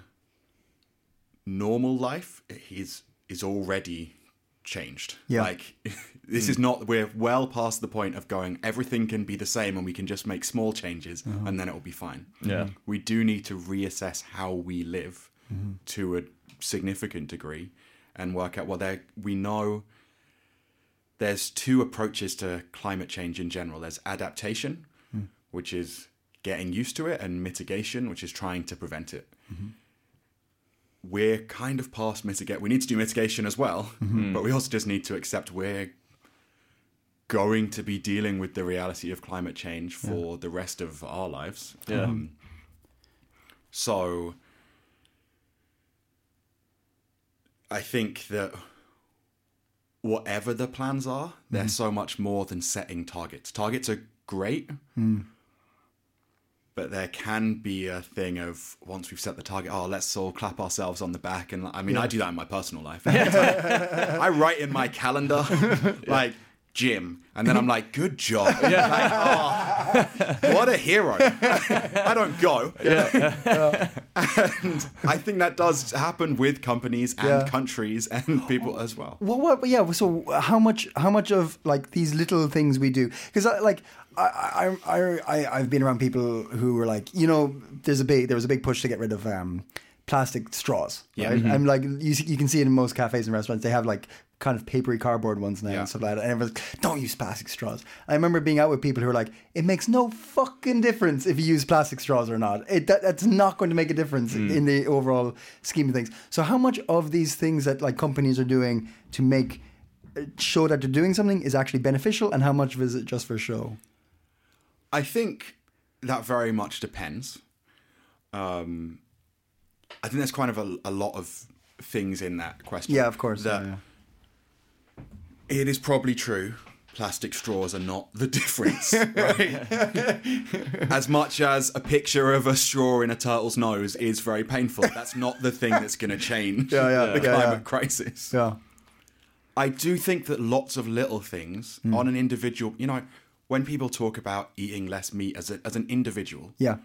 D: normal life is is already changed.
C: Yeah.
D: Like this is hmm. not we're well past the point of going everything can be the same and we can just make small changes uh-huh. and then it will be fine.
B: Yeah.
D: We do need to reassess how we live mm-hmm. to a significant degree and work out well there we know there's two approaches to climate change in general. There's adaptation, hmm. which is getting used to it, and mitigation, which is trying to prevent it. Mm-hmm. We're kind of past mitigate. We need to do mitigation as well, mm-hmm. but we also just need to accept we're going to be dealing with the reality of climate change for the rest of our lives.
B: Yeah.
D: Um, so I think that whatever the plans are, they're mm. so much more than setting targets. Targets are great, mm. but there can be a thing of once we've set the target, oh, let's all clap ourselves on the back. And I mean, I do that in my personal life. I write in my calendar, like, Jim, and then I'm like, good job. Like, oh, what a hero. I don't go. and I think that does happen with companies and
C: Yeah.
D: countries and people as well.
C: What, yeah. So how much, how much of like these little things we do? Because I like, I, I, I, I've been around people who were like, you know, there's a big, there was a big push to get rid of um, plastic straws.
D: Yeah.
C: Right? I'm like, you, you can see it in most cafes and restaurants. They have like kind of papery cardboard ones now
D: Yeah.
C: and stuff like that. And everyone's, don't use plastic straws. I remember being out with people who were like, it makes no fucking difference if you use plastic straws or not. It, that, that's not going to make a difference in the overall scheme of things. So how much of these things that like companies are doing to make show that they're doing something is actually beneficial and how much of it is it just for show?
D: I think that very much depends. Um, I think there's kind of a, a lot of things in that question.
C: Yeah, of course.
D: That
C: yeah, yeah.
D: It is probably true. Plastic straws are not the difference, right? as much as a picture of a straw in a turtle's nose is very painful, that's not the thing that's going to change
C: Yeah, yeah,
D: the
C: yeah,
D: climate crisis.
C: Yeah.
D: I do think that lots of little things
C: Hmm.
D: on an individual, you know, when people talk about eating less meat as a, as an individual,
C: Yeah.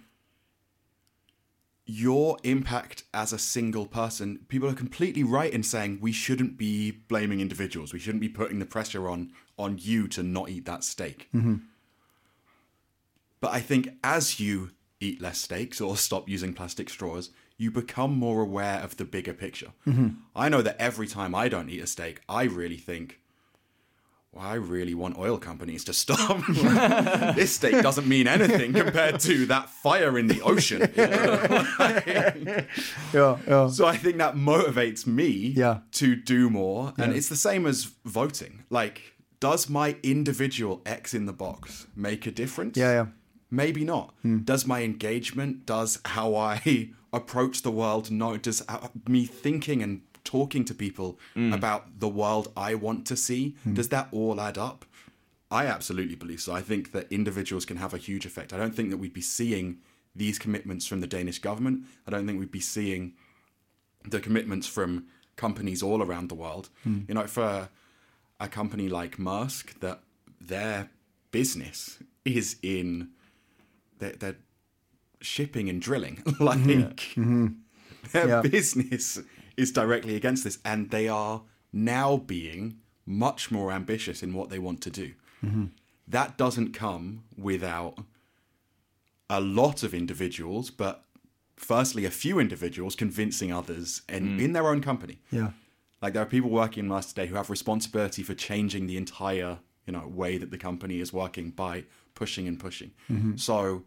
D: Your impact as a single person, people are completely right in saying we shouldn't be blaming individuals. We shouldn't be putting the pressure on on you to not eat that steak. Mm-hmm. But I think as you eat less steaks or stop using plastic straws, you become more aware of the bigger picture. Mm-hmm. I know that every time I don't eat a steak, I really think, well, I really want oil companies to stop. this state doesn't mean anything compared to that fire in the ocean.
C: Yeah. Yeah.
D: So I think that motivates me
C: Yeah.
D: to do more. And it's the same as voting. Like, does my individual X in the box make a difference?
C: Yeah, yeah.
D: Maybe not. Does my engagement, does how I approach the world, no, does uh, me thinking and talking to people mm. about the world I want to see, mm. does that all add up? I absolutely believe so. I think that individuals can have a huge effect. I don't think that we'd be seeing these commitments from the Danish government. I don't think we'd be seeing the commitments from companies all around the world. Mm. You know, for a company like Maersk, that their business is in their, their shipping and drilling. like mm-hmm. Mm-hmm. their
C: Yeah.
D: business is directly against this, and they are now being much more ambitious in what they want to do. Mm-hmm. That doesn't come without a lot of individuals, but firstly, a few individuals convincing others and mm. in their own company.
C: Yeah.
D: Like there are people working in Master Day who have responsibility for changing the entire, you know, way that the company is working by pushing and pushing. Mm-hmm. So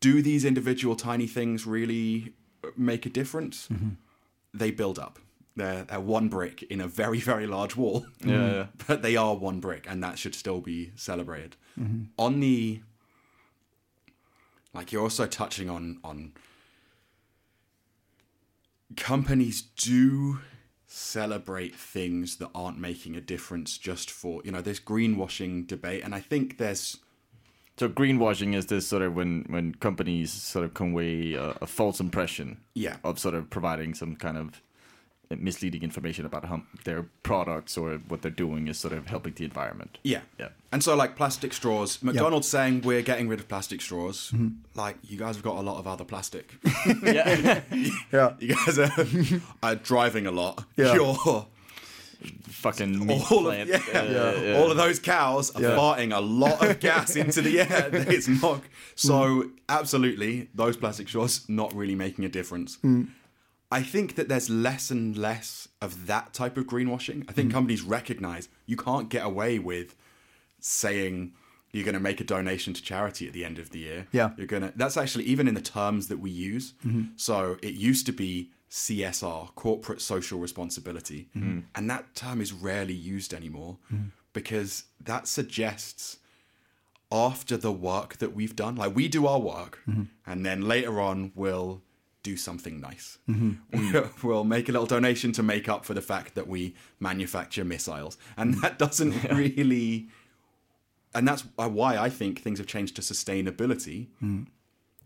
D: do these individual tiny things really make a difference? Mm-hmm. They build up. They're, they're one brick in a very, very large wall.
B: Yeah, yeah.
D: But they are one brick, and that should still be celebrated. Mm-hmm. On the like, you're also touching on on companies do celebrate things that aren't making a difference just for you know this greenwashing debate, and I think there's
B: So greenwashing is this sort of when when companies sort of convey a, a false impression
D: Yeah.
B: of sort of providing some kind of misleading information about how their products or what they're doing is sort of helping the environment.
D: Yeah.
B: Yeah.
D: And so, like plastic straws, McDonald's saying we're getting rid of plastic straws. Mm-hmm. Like, you guys have got a lot of other plastic.
B: Yeah.
C: Yeah.
D: you guys are, are driving a lot.
C: Yeah.
D: You're,
B: Fucking meat
D: all, of,
B: plant.
D: yeah,
B: uh,
D: all of those cows are
C: Yeah.
D: farting a lot of gas into the air. It's not. So, mm. absolutely, those plastic straws not really making a difference. Mm. I think that there's less and less of that type of greenwashing. I think mm. companies recognize you can't get away with saying you're going to make a donation to charity at the end of the year.
C: Yeah.
D: You're going to that's actually even in the terms that we use. Mm-hmm. So it used to be CSR, corporate social responsibility, mm-hmm. and that term is rarely used anymore mm-hmm. because that suggests after the work that we've done, like we do our work, mm-hmm. and then later on we'll do something nice. We'll, we'll make a little donation to make up for the fact that we manufacture missiles, and that doesn't really. And that's why I think things have changed to sustainability, mm.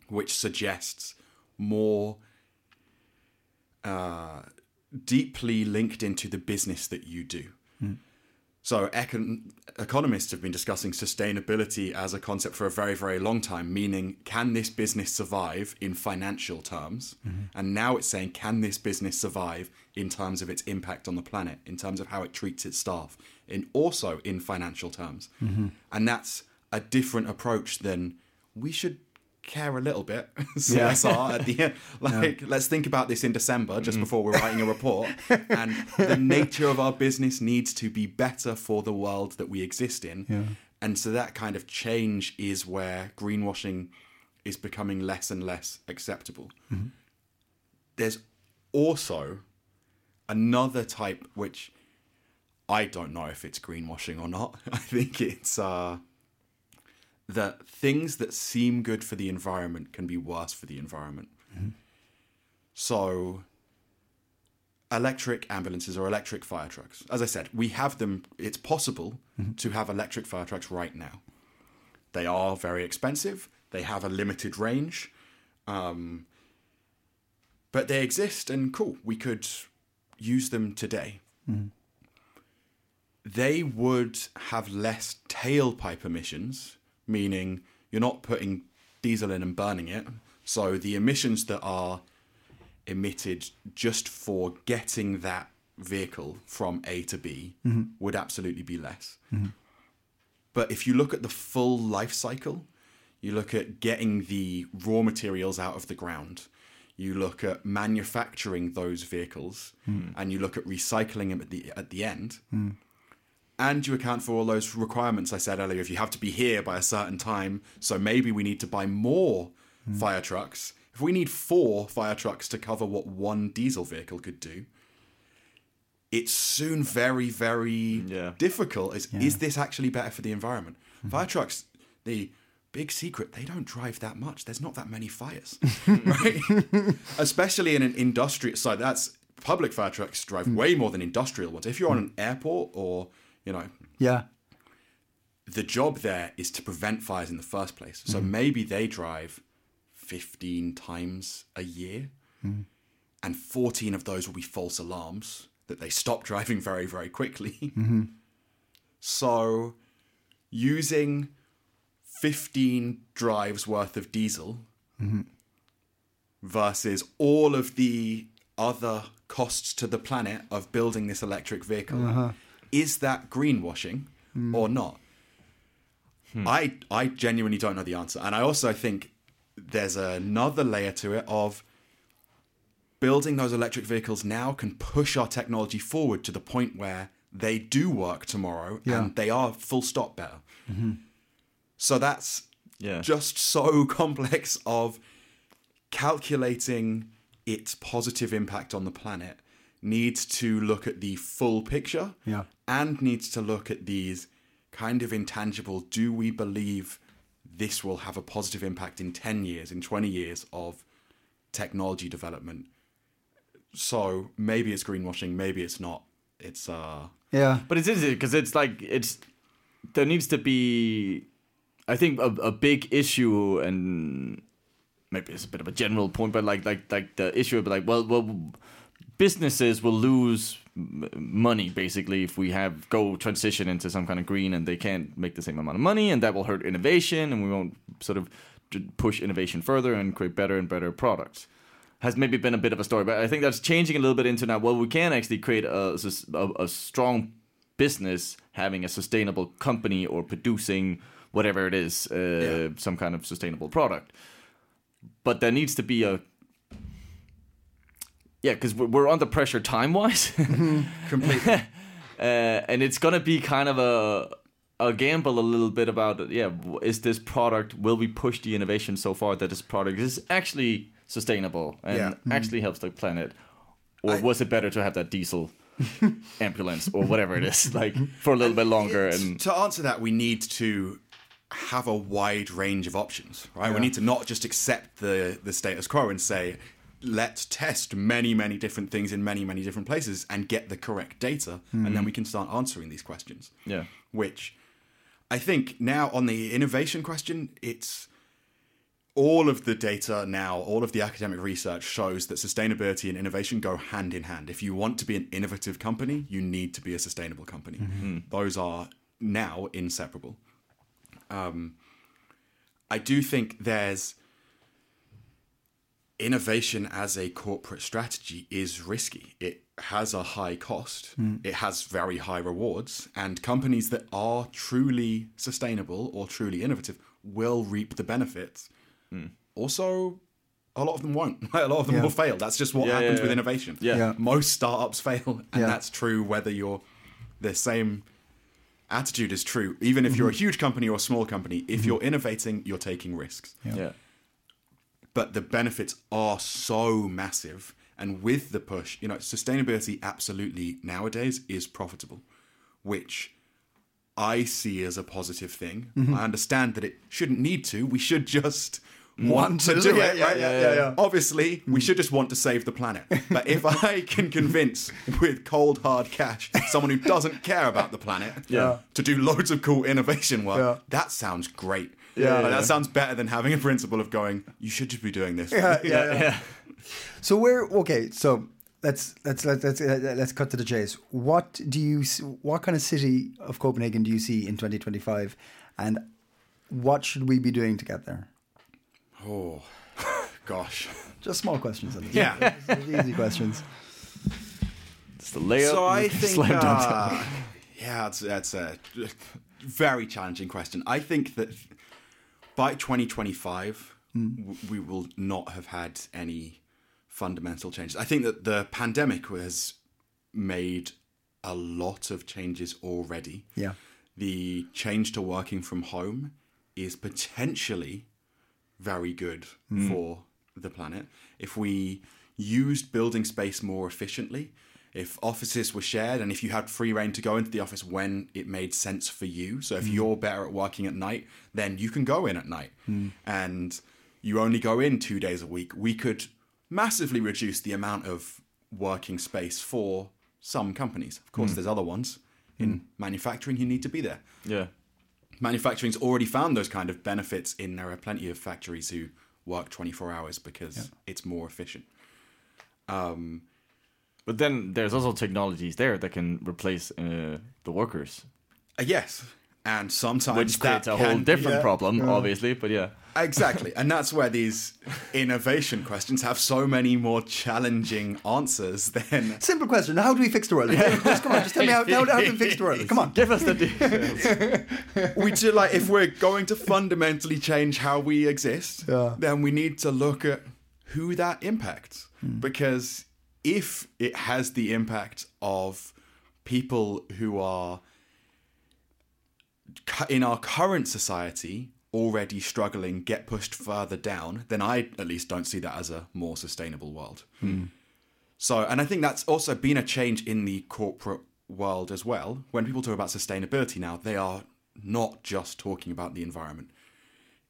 D: which suggests more uh, deeply linked into the business that you do. Hmm. So, econ- economists have been discussing sustainability as a concept for a very, very long time, meaning can this business survive in financial terms? Mm-hmm. And now it's saying, can this business survive in terms of its impact on the planet, in terms of how it treats its staff, and also in financial terms? Mm-hmm. And that's a different approach than we should care a little bit CSR at the end. Like, let's think about this in December, just before we're writing a report. and the nature of our business needs to be better for the world that we exist in. And so that kind of change is where greenwashing is becoming less and less acceptable. There's also another type which I don't know if it's greenwashing or not. I think it's uh that things that seem good for the environment can be worse for the environment. Mm-hmm. So, electric ambulances or electric fire trucks. As I said, we have them, it's possible mm-hmm. to have electric fire trucks right now. They are very expensive, they have a limited range, um, but they exist and cool, we could use them today. Mm-hmm. They would have less tailpipe emissions meaning you're not putting diesel in and burning it. So the emissions that are emitted just for getting that vehicle from A to B mm-hmm. would absolutely be less. Mm-hmm. But if you look at the full life cycle, you look at getting the raw materials out of the ground, you look at manufacturing those vehicles, mm. and you look at recycling them at the at the end mm. And you account for all those requirements I said earlier. If you have to be here by a certain time, so maybe we need to buy more hmm. fire trucks. If we need four fire trucks to cover what one diesel vehicle could do, it's soon very, very
B: Yeah.
D: difficult. Is is this actually better for the environment? Hmm. Fire trucks, the big secret, they don't drive that much. There's not that many fires, right? Especially in an industrial side. That's public fire trucks drive hmm. way more than industrial ones. If you're on an airport or you know
C: Yeah.
D: the job there is to prevent fires in the first place. So mm-hmm. maybe they drive 15 times a year, mm-hmm. and 14 of those will be false alarms that they stop driving very, very quickly. Mm-hmm. So using 15 drives worth of diesel versus all of the other costs to the planet of building this electric vehicle. Uh-huh. Is that greenwashing hmm. or not? Hmm. I I genuinely don't know the answer, and I also think there's another layer to it of building those electric vehicles now can push our technology forward to the point where they do work tomorrow
C: Yeah.
D: and they are full stop better. Mm-hmm. So that's
B: Yeah.
D: just so complex of calculating its positive impact on the planet needs to look at the full picture
C: Yeah.
D: And needs to look at these kind of intangible do we believe this will have a positive impact in 10 years in 20 years of technology development so maybe it's greenwashing maybe it's not it's uh
C: Yeah.
B: But it's interesting because it's like it's there needs to be, I think a, a big issue and maybe it's a bit of a general point, but like like like the issue of like well well businesses will lose m- money basically. If we have go transition into some kind of green and they can't make the same amount of money and that will hurt innovation and we won't sort of push innovation further and create better and better products. Has maybe been a bit of a story but i think that's changing a little bit into now well we can actually create a, a, a strong business having a sustainable company or producing whatever it is uh, some kind of sustainable product. But there needs to be a yeah because we're, under pressure time wise mm-hmm.
D: completely.
B: Uh, and it's gonna be kind of a a gamble a little bit about yeah is this product will we push the innovation so far that this product is actually sustainable and
D: Yeah. Mm-hmm.
B: actually helps the planet? Or was it better to have that diesel ambulance or whatever it is like mm-hmm. for a little bit longer and
D: to answer that, we need to have a wide range of options, right? We need to not just accept the the status quo and say, let's test many, many different things in many, many different places and get the correct data, and then we can start answering these questions.
B: yeah
D: Which I think now on the innovation question, it's all of the data now, all of the academic research shows that sustainability and innovation go hand in hand. If you want to be an innovative company, you need to be a sustainable company. Those are now inseparable. Um, I do think there's innovation as a corporate strategy is risky. It has a high cost, hmm. it has very high rewards, and companies that are truly sustainable or truly innovative will reap the benefits. Hmm. Also, a lot of them won't. a lot of them
C: Yeah.
D: will fail. That's just what
B: Yeah,
D: happens
B: yeah,
D: with
B: yeah.
D: innovation.
B: Yeah.
C: Yeah.
D: Most startups fail, and
C: Yeah.
D: that's true whether you're the same attitude is true. Even if you're mm-hmm. a huge company or a small company, if mm-hmm. you're innovating, you're taking risks.
B: yeah
D: But the benefits are so massive. And with the push, you know, sustainability absolutely nowadays is profitable, which I see as a positive thing. I understand that it shouldn't need to. We should just want to do
C: Yeah,
D: it,
C: yeah,
D: right?
C: yeah.
D: Obviously, we should just want to save the planet. But if I can convince with cold hard cash someone who doesn't care about the planet to do loads of cool innovation work, that sounds great.
C: Yeah,
D: Like,
C: yeah.
D: that sounds better than having a principle of going, you should just be doing this.
C: yeah, yeah,
B: yeah
C: So where? Okay, so let's let's let's let's, uh, let's cut to the chase. What do you? What kind of city of Copenhagen do you see in 2025, and what should we be doing to get there?
D: Oh, gosh.
C: Just small questions. Ellis.
D: Yeah.
C: easy questions.
B: it's the layout.
D: So I think, uh, yeah, that's, that's a very challenging question. I think that by 2025, hmm. w- we will not have had any fundamental changes. I think that the pandemic has made a lot of changes already.
C: Yeah.
D: The change to working from home is potentially very good hmm. for the planet. If we used building space more efficiently, if offices were shared and if you had free reign to go into the office when it made sense for you. So if mm. you're better at working at night, then you can go in at night. Mm. And you only go in two days a week. We could massively reduce the amount of working space for some companies. Of course, mm. there's other ones. In manufacturing, you need to be there
B: yeah
D: manufacturing's already found those kind of benefits in there are plenty of factories who work 24 hours because it's more efficient um,
B: but then there's also technologies there that can replace uh, the workers
D: uh, yes and sometimes
B: Which creates
D: that
B: a whole
D: can-
B: different
C: yeah,
B: problem, obviously. But yeah.
D: Exactly. And that's where these innovation questions have so many more challenging answers than
C: Simple question. How do we fix the world? just come on, just tell me how, how, how do we fix the world? Come on.
B: Give us the details.
D: we do like if we're going to fundamentally change how we exist,
C: Yeah.
D: then we need to look at who that impacts. Because if it has the impact of people who are in our current society already struggling get pushed further down, then I at least don't see that as a more sustainable world. Hmm. So, and I think that's also been a change in the corporate world as well. When people talk about sustainability now, they are not just talking about the environment.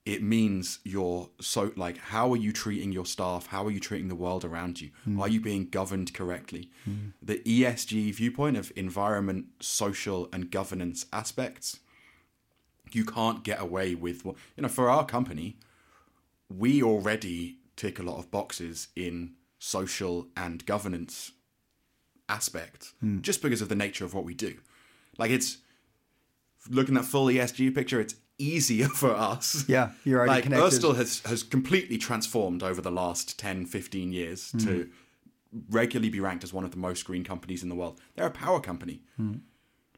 D: It means you're so like, how are you treating your staff? How are you treating the world around you? Hmm. Are you being governed correctly? Hmm. The ESG viewpoint of environment, social, and governance aspects, you can't get away with what, you know, for our company, we already tick a lot of boxes in social and governance aspects hmm. just because of the nature of what we do. Like it's looking at full ESG picture, it's easier for us.
C: Yeah, you're already
D: like
C: connected.
D: Ørsted has has completely transformed over the last 10, 15 years
C: Hmm.
D: to regularly be ranked as one of the most green companies in the world. They're a power company.
C: Hmm.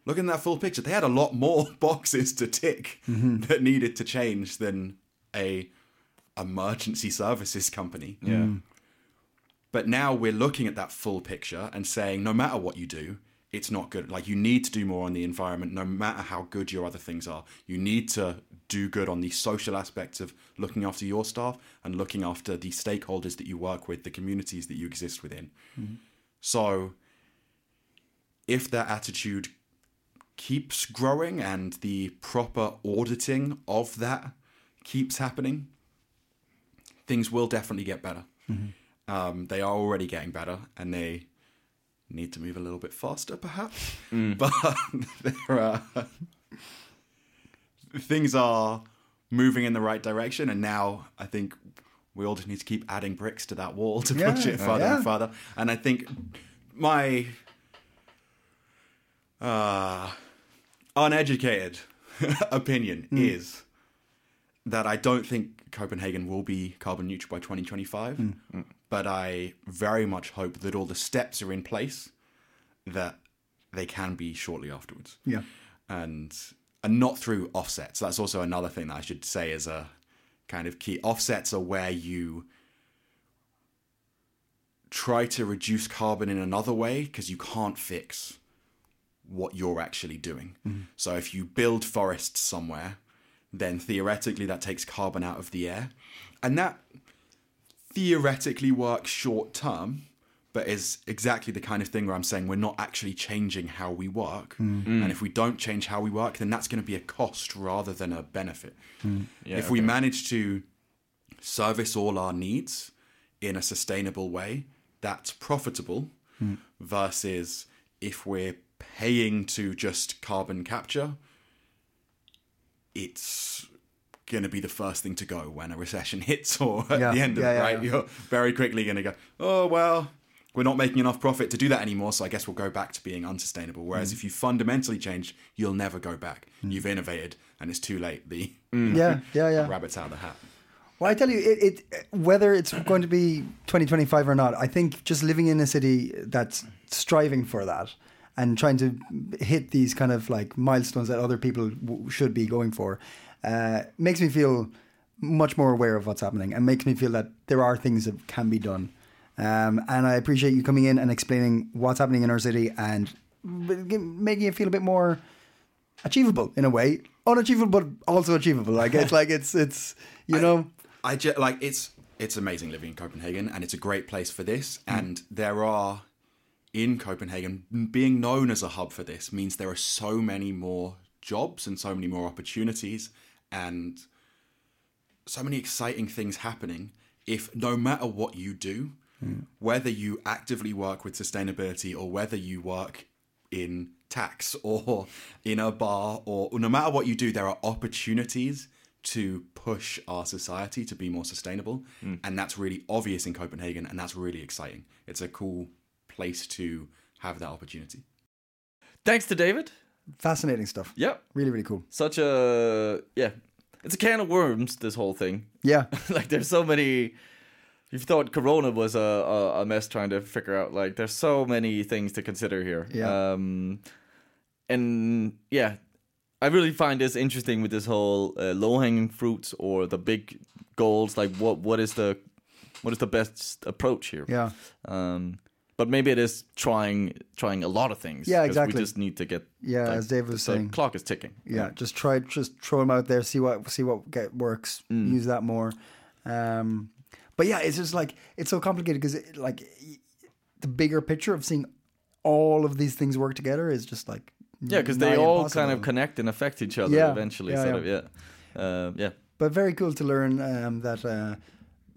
D: Looking at that full picture, they had a lot more boxes to tick
C: Mm-hmm.
D: that needed to change than a emergency services company.
B: Yeah.
D: But now we're looking at that full picture and saying, no matter what you do, it's not good. Like you need to do more on the environment, no matter how good your other things are. You need to do good on the social aspects of looking after your staff and looking after the stakeholders that you work with, the communities that you exist within. So if that attitude keeps growing and the proper auditing of that keeps happening, things will definitely get better. Um, they are already getting better, and they need to move a little bit faster, perhaps. Mm. But there are, things are moving in the right direction, and now I think we all just need to keep adding bricks to that wall to push it oh, further
C: yeah.
D: and further. And I think my uh, uneducated opinion mm. is that I don't think Copenhagen will be carbon neutral by 2025, mm. But I very much hope that all the steps are in place that they can be shortly afterwards.
C: Yeah.
D: And and not through offsets. That's also another thing that I should say as a kind of key. Offsets are where you try to reduce carbon in another way because you can't fix what you're actually doing. Mm-hmm. So if you build forests somewhere, then theoretically that takes carbon out of the air. And that theoretically works short term, but is exactly the kind of thing where I'm saying we're not actually changing how we work. Mm. And if we don't change how we work, then that's going to be a cost rather than a benefit. Mm.
B: Yeah,
D: if we manage to service all our needs in a sustainable way, that's profitable mm. versus if we're paying to just carbon capture, it's going to be the first thing to go when a recession hits or at
C: Yeah,
D: the end of
C: yeah,
D: it, right?
C: yeah.
D: You're very quickly going to go, oh, well, we're not making enough profit to do that anymore, so I guess we'll go back to being unsustainable. Whereas
C: Mm.
D: if you fundamentally change, you'll never go back. You've innovated and it's too late. The
C: Yeah, yeah, yeah.
D: rabbit's out of the hat.
C: Well, I tell you, it, it whether it's going to be 2025 or not, I think just living in a city that's striving for that and trying to hit these kind of like milestones that other people w- should be going for uh, makes me feel much more aware of what's happening and makes me feel that there are things that can be done. Um, and I appreciate you coming in and explaining what's happening in our city and making it feel a bit more achievable in a way, unachievable but also achievable. Like it's like it's it's you know.
D: I just like it's it's amazing living in Copenhagen, and it's a great place for this. And there are in Copenhagen being known as a hub for this means there are so many more jobs and so many more opportunities and so many exciting things happening. If no matter what you do, whether you actively work with sustainability or whether you work in tax or in a bar or no matter what you do, there are opportunities to push our society to be more sustainable. Mm. And that's really obvious in Copenhagen and that's really exciting. It's a cool place to have that opportunity.
B: Thanks to David.
C: Fascinating stuff.
B: Yeah,
C: Really, really cool.
B: such a yeah. It's a can of worms. This whole thing.
C: Yeah,
B: like there's so many. You thought Corona was a, a, a mess trying to figure out. Like there's so many things to consider here.
C: Yeah.
B: Um, and yeah, I really find this interesting with this whole uh, low hanging fruits or the big goals. Like what what is the what is the best approach here?
C: yeah,
B: Um, but maybe it is trying trying a lot of things.
C: Yeah, exactly.
B: We just need to get
C: Yeah,
B: like,
C: as Dave was
B: the
C: saying.
B: clock is ticking.
C: yeah. Just try, just throw them out there, see what, see what get works.
B: Mm.
C: Use that more. Um, but yeah, it's just like it's so complicated because like the bigger picture of seeing all of these things work together is just like
B: Yeah, because they all
C: impossible.
B: kind of connect and affect each other
C: Yeah,
B: eventually.
C: yeah,
B: sort
C: yeah.
B: of, yeah. Uh, yeah.
C: but very cool to learn um, that uh,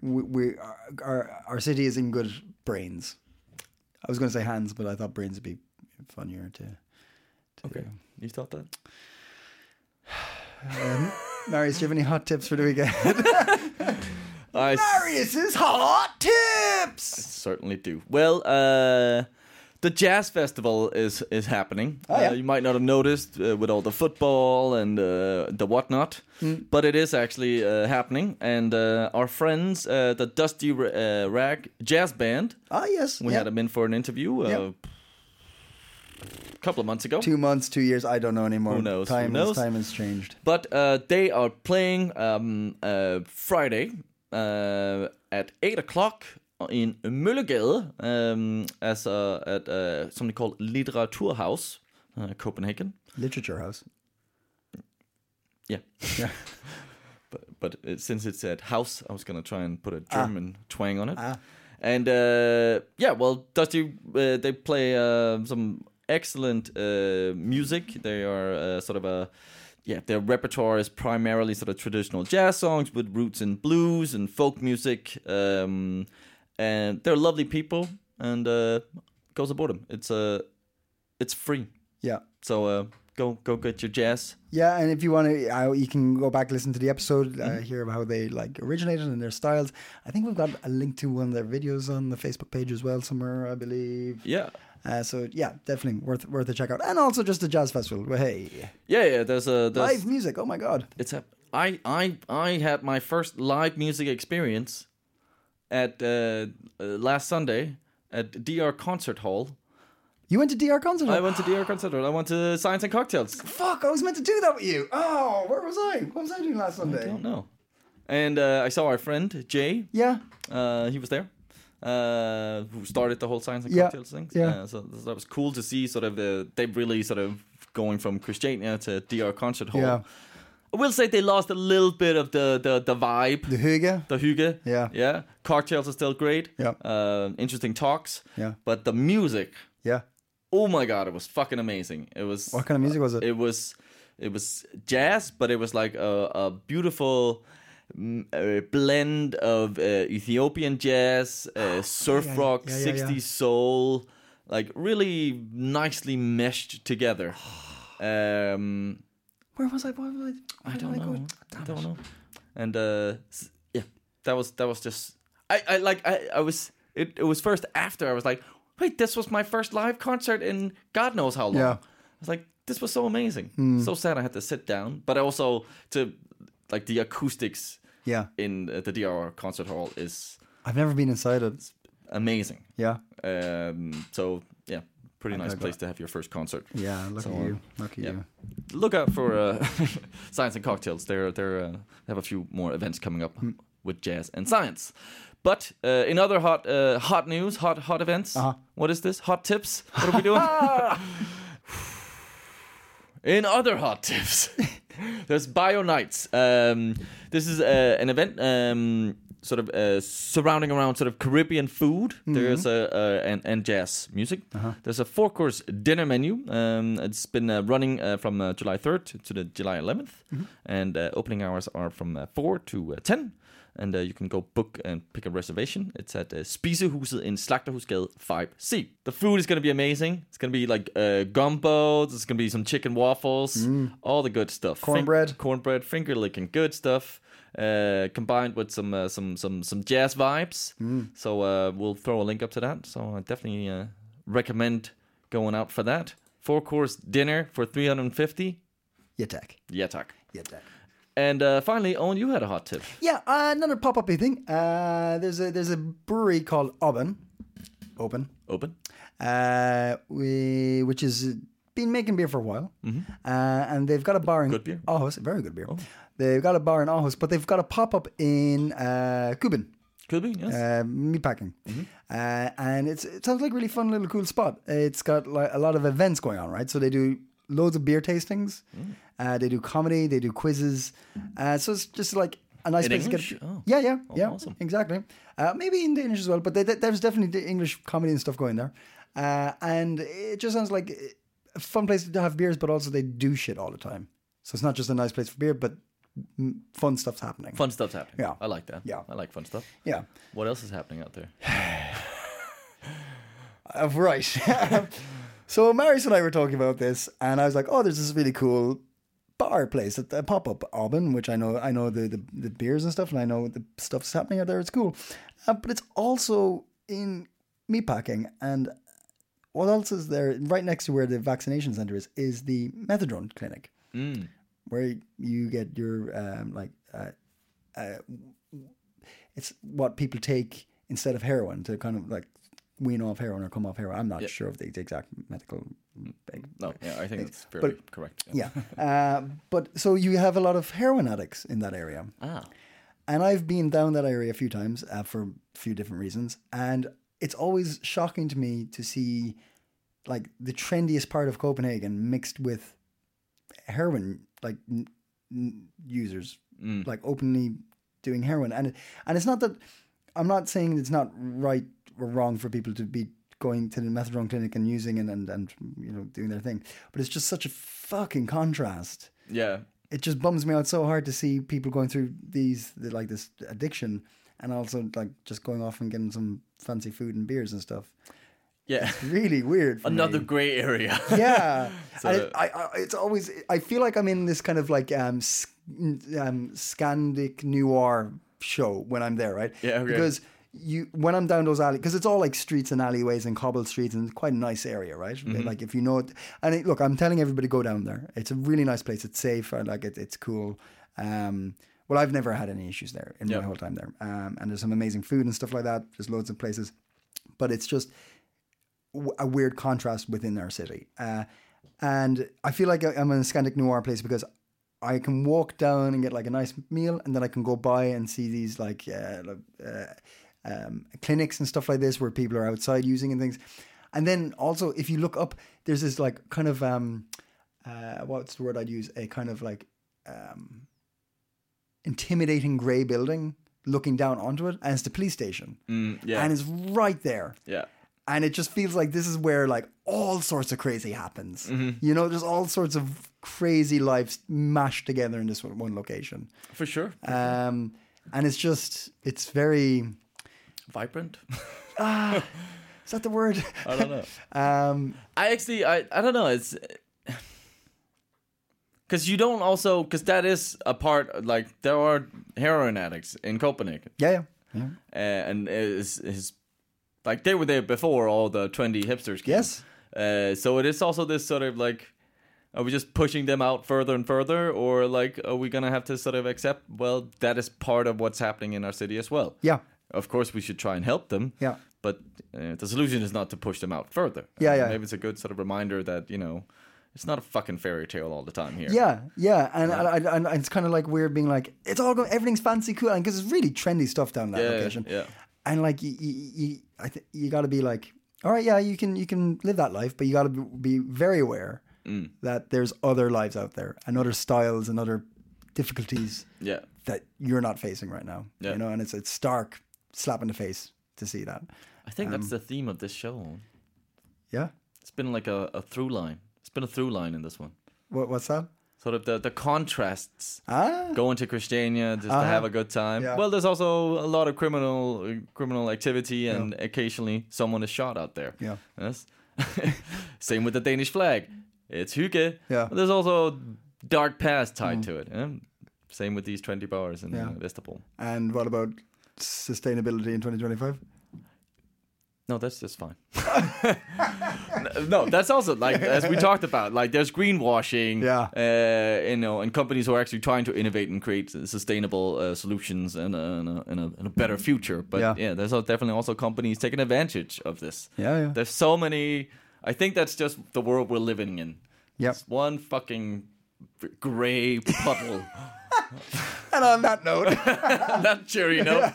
C: we, we our our city is in good brains. I was going to say hands, but I thought brains would be funnier to. to
B: Okay. You thought that?
C: Um, Marius, do you have any hot tips for the weekend?
B: I
C: Marius's hot tips.
B: I certainly do. Well, uh, the jazz festival is is happening.
C: Oh, yeah.
B: uh, you might not have noticed uh, with all the football and uh, the whatnot,
C: Hmm.
B: but it is actually uh, happening. And uh, our friends, uh, the Dusty R- uh, Rag Jazz Band,
C: Ah, yes.
B: we
C: yeah.
B: had them in for an interview. Uh,
C: Yeah.
B: A couple of months ago.
C: two months, two years. I don't know anymore.
B: Who knows? Who
C: Time,
B: knows?
C: Is, time has changed.
B: But uh, they are playing um, uh, Friday uh, at eight o'clock in Møllegade um, as uh, at uh, something called Litteraturhaus, uh, Copenhagen.
C: Literature House.
B: Yeah,
C: Yeah.
B: but but uh, since it's at house, I was gonna try and put a German twang on it.
C: Ah.
B: And uh, yeah, well, Dusty uh, they play uh, some excellent uh, music. They are uh, sort of a yeah, their repertoire is primarily sort of traditional jazz songs with roots in blues and folk music. Um, and they're lovely people, and uh, go support them. It's uh, it's free,
C: Yeah.
B: so uh, go go get your jazz.
C: Yeah, and if you want to, uh, you can go back listen to the episode, uh,
B: Mm-hmm.
C: hear about how they like originated and their styles. I think we've got a link to one of their videos on the Facebook page as well somewhere, I believe.
B: Yeah,
C: Uh, so yeah, definitely worth worth a check out, and also just a jazz festival. Well, hey,
B: yeah, yeah. There's a there's,
C: live music. Oh my god.
B: It's a, I I I had my first live music experience at uh, uh, last Sunday at DR Concert Hall.
C: You went to DR concert. Hall?
B: I went to DR Concert Hall. I went to Science and Cocktails.
C: Fuck! I was meant to do that with you. Oh, where was I? What was I doing last Sunday?
B: I don't know. And uh, I saw our friend Jay.
C: Yeah,
B: Uh, he was there. Uh, who started the whole Science and
C: Yeah,
B: Cocktails thing.
C: yeah.
B: Uh, so that was cool to see. Sort of the they really sort of going from Christiania to DR Concert Hall.
C: Yeah.
B: I will say they lost a little bit of the the, the vibe.
C: the Huga.
B: The hygge.
C: Yeah.
B: Yeah. Cocktails are still great.
C: Yeah.
B: Uh, interesting talks.
C: Yeah.
B: But the music,
C: Yeah.
B: oh my god, it was fucking amazing. It was
C: What kind of music was it?
B: it was it was jazz, but it was like a, a beautiful mm, uh, blend of uh, Ethiopian jazz, uh, surf
C: yeah,
B: rock,
C: yeah, yeah.
B: 60s soul, like really nicely meshed together. Um,
C: Where was I? Where was I? Where
B: I don't
C: go?
B: know. I don't know. And uh, yeah, that was that was just I, I like I, I was it, it was first after I was like, wait, this was my first live concert in God knows how long.
C: Yeah.
B: I was like, this was so amazing. So sad I had to sit down, but also to like the acoustics
C: Yeah,
B: in uh, the DR concert hall is
C: I've never been inside it.
B: amazing.
C: Yeah,
B: Um, so yeah, pretty nice place to have your first concert.
C: yeah. Lucky
B: So, uh,
C: you. Lucky
B: yeah.
C: you.
B: look out for uh, science and cocktails. They're they're uh, they have a few more events coming up
C: Hmm.
B: with jazz and science. But uh, in other hot uh, hot news, hot hot events.
C: Uh-huh.
B: what is this? Hot tips? What are we doing? in other hot tips, there's Bio Nights. Um, this is uh, an event. Um, Sort of uh, surrounding around sort of Caribbean food. There's a, a and, and jazz music. There's a four course dinner menu. Um, it's been uh, running uh, from uh, July 3rd to, the July 11th, and uh, opening hours are from uh, 4 to uh, 10. And uh, you can go book and pick a reservation. It's at uh, Spisehuset in Slagterhusgade 5C. The food is going to be amazing. It's going to be like uh, gumbo. There's going to be some chicken waffles, all the good stuff. Fin-
C: Cornbread.
B: cornbread, finger licking good stuff. Uh, combined with some uh, some some some jazz vibes. So uh, we'll throw a link up to that. So I definitely uh, recommend going out for that. four course dinner for 350.
C: Yeah, tech.
B: Yeah, tack.
C: Yeah, tech.
B: And uh, finally, Owen, you had a hot tip.
C: Yeah, uh, another pop-up thing. Uh, there's a there's a brewery called Oben, Open,
B: Open.
C: uh, we, which has been making beer for a while, uh, and they've got a bar in
B: Good beer.
C: Aarhus, very good beer. They've got a bar in Aarhus, but they've got a pop-up in uh, Kuben,
B: Could be, yes.
C: uh, meatpacking, uh, and it's it sounds like a really fun little cool spot. It's got like a lot of events going on, right? So they do loads of beer tastings, uh, they do comedy, they do quizzes, uh, so it's just like a nice
B: In
C: place
B: English?
C: to get.
B: Oh.
C: Yeah, yeah, yeah,
B: awesome.
C: exactly. Uh, maybe in Danish as well, but they, they, there's definitely English comedy and stuff going there, uh, and it just sounds like a fun place to have beers, but also they do shit all the time. So it's not just a nice place for beer, but mm, fun stuff's happening.
B: fun stuff's happening.
C: Yeah.
B: I like that.
C: Yeah.
B: I like fun stuff.
C: Yeah.
B: What else is happening out there?
C: Uh, right. so Marius and I were talking about this, and I was like, "Oh, there's this really cool bar place at the pop up Auburn, which I know I know the, the the beers and stuff, and I know the stuff's happening out there. It's cool, uh, but it's also in meatpacking, and what else is there? Right next to where the vaccination center is, is the methadone clinic, where you get your um, like uh, uh, it's what people take instead of heroin to kind of like wean off heroin or come off heroin. I'm not sure of the exact medical.
B: No, yeah, I think it's
C: But-
B: fairly correct.
C: Yeah, uh, but so you have a lot of heroin addicts in that area,
B: Ah.
C: and I've been down that area a few times uh, for a few different reasons, and it's always shocking to me to see like the trendiest part of Copenhagen mixed with heroin like n- n- users, mm. like openly doing heroin, and it, and it's not that I'm not saying it's not right or wrong for people to be going to the methadone clinic and using it and and you know doing their thing, but it's just such a fucking contrast
B: Yeah.
C: it just bums me out so hard to see people going through these the, like this addiction and also like just going off and getting some fancy food and beers and stuff.
B: Yeah.
C: it's Really weird.
B: Another
C: me.
B: gray area.
C: yeah.
B: So-
C: And it, I, I, it's always I feel like I'm in this kind of like um, s- um Scandic noir show when I'm there, right?
B: Yeah, okay.
C: Because you when I'm down those alley because it's all like streets and alleyways and cobbled streets and it's quite a nice area, right?
B: Mm-hmm.
C: Like if you know it, and it, look, I'm telling everybody go down there. It's a really nice place. It's safe. I like it. It's cool. Um, well, I've never had any issues there in
B: Yeah.
C: my whole time there. Um, and there's some amazing food and stuff like that. There's loads of places, but it's just a weird contrast within our city. Uh, and I feel like I'm in a Scandic Noir place because I can walk down and get like a nice meal, and then I can go by and see these like uh, uh, um, clinics and stuff like this where people are outside using and things. And then also, if you look up, there's this like kind of um, uh, what's the word I'd use? A kind of like um, intimidating grey building looking down onto it, and it's the police station,
B: Mm, yeah.
C: and it's right there
B: yeah.
C: And it just feels like this is where like all sorts of crazy happens.
B: Mm-hmm.
C: You know, there's all sorts of crazy lives mashed together in this one one location,
B: For sure.
C: um, and it's just it's very
B: Vibrant.
C: ah, is that the word?
B: I don't know.
C: um,
B: I actually, I, I don't know. It's because you don't also because that is a part. Like there are heroin addicts in Copenhagen,
C: yeah, yeah, yeah.
B: uh, and is is like they were there before all the trendy hipsters. Came.
C: Yes.
B: Uh, so it is also this sort of like. Are we just pushing them out further and further, or like are we gonna have to sort of accept? Well, that is part of what's happening in our city as well.
C: Yeah.
B: Of course, we should try and help them.
C: Yeah.
B: But uh, the solution is not to push them out further.
C: Yeah,
B: Uh,
C: yeah.
B: Maybe it's a good sort of reminder that you know, it's not a fucking fairy tale all the time here.
C: Yeah, yeah, and, and, and, and it's kind of like weird being like it's all going, everything's fancy, cool, and because it's really trendy stuff down that
B: Yeah,
C: location.
B: yeah.
C: and like you, you, you I think you got to be like, all right, yeah, you can you can live that life, but you got to be very aware
B: Mm.
C: that there's other lives out there and other styles and other difficulties
B: Yeah.
C: that you're not facing right now.
B: Yeah.
C: You know, and it's it's stark slap in the face to see that.
B: I think
C: Um,
B: that's the theme of this show.
C: Yeah.
B: It's been like a, a through line. It's been a through line in this one.
C: What what's that?
B: Sort of the the contrasts.
C: Ah.
B: Going to Christiania just to
C: Uh-huh.
B: have a good time.
C: Yeah.
B: Well, there's also a lot of criminal criminal activity, and occasionally someone is shot out there.
C: Yeah.
B: Yes. Same with the Danish flag. It's hygge.
C: Yeah.
B: But there's also dark past tied to it. yeah? Same with these trendy bars in
C: Yeah.
B: Vesterbro.
C: And what about sustainability in 2025?
B: No, that's just fine. no, that's also like as we talked about. Like there's greenwashing,
C: Yeah.
B: uh, you know, and companies who are actually trying to innovate and create sustainable uh, solutions and a, and, a, and, a, and a better future. But
C: Yeah.
B: yeah, there's definitely also companies taking advantage of this.
C: Yeah, yeah.
B: There's so many. I think that's just the world we're living in.
C: Yep.
B: It's one fucking gray puddle.
C: And on that note,
B: that cheery note.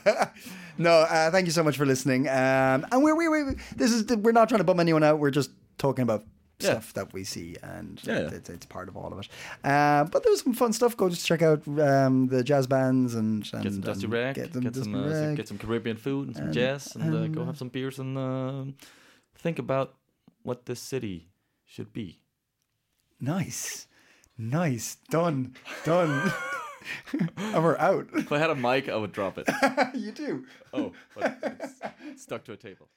C: No, uh, thank you so much for listening. Um, and we're we we this is we're not trying to bum anyone out. We're just talking about
B: Yeah.
C: stuff that we see, and
B: Yeah, yeah.
C: It's, it's part of all of it. Uh, but there's some fun stuff. Go just check out um, the jazz bands and, and
B: Get some Dusty Rag,
C: Get
B: get, some, uh, some- get some Caribbean food and some jazz, and uh, go have some beers and uh, think about what this city should be.
C: Nice, nice, done, done. and we're out.
B: If I had a mic, I would drop it.
C: you do.
B: Oh, but it's stuck to a table.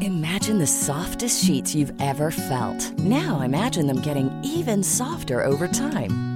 E: Imagine the softest sheets you've ever felt. Now imagine them getting even softer over time.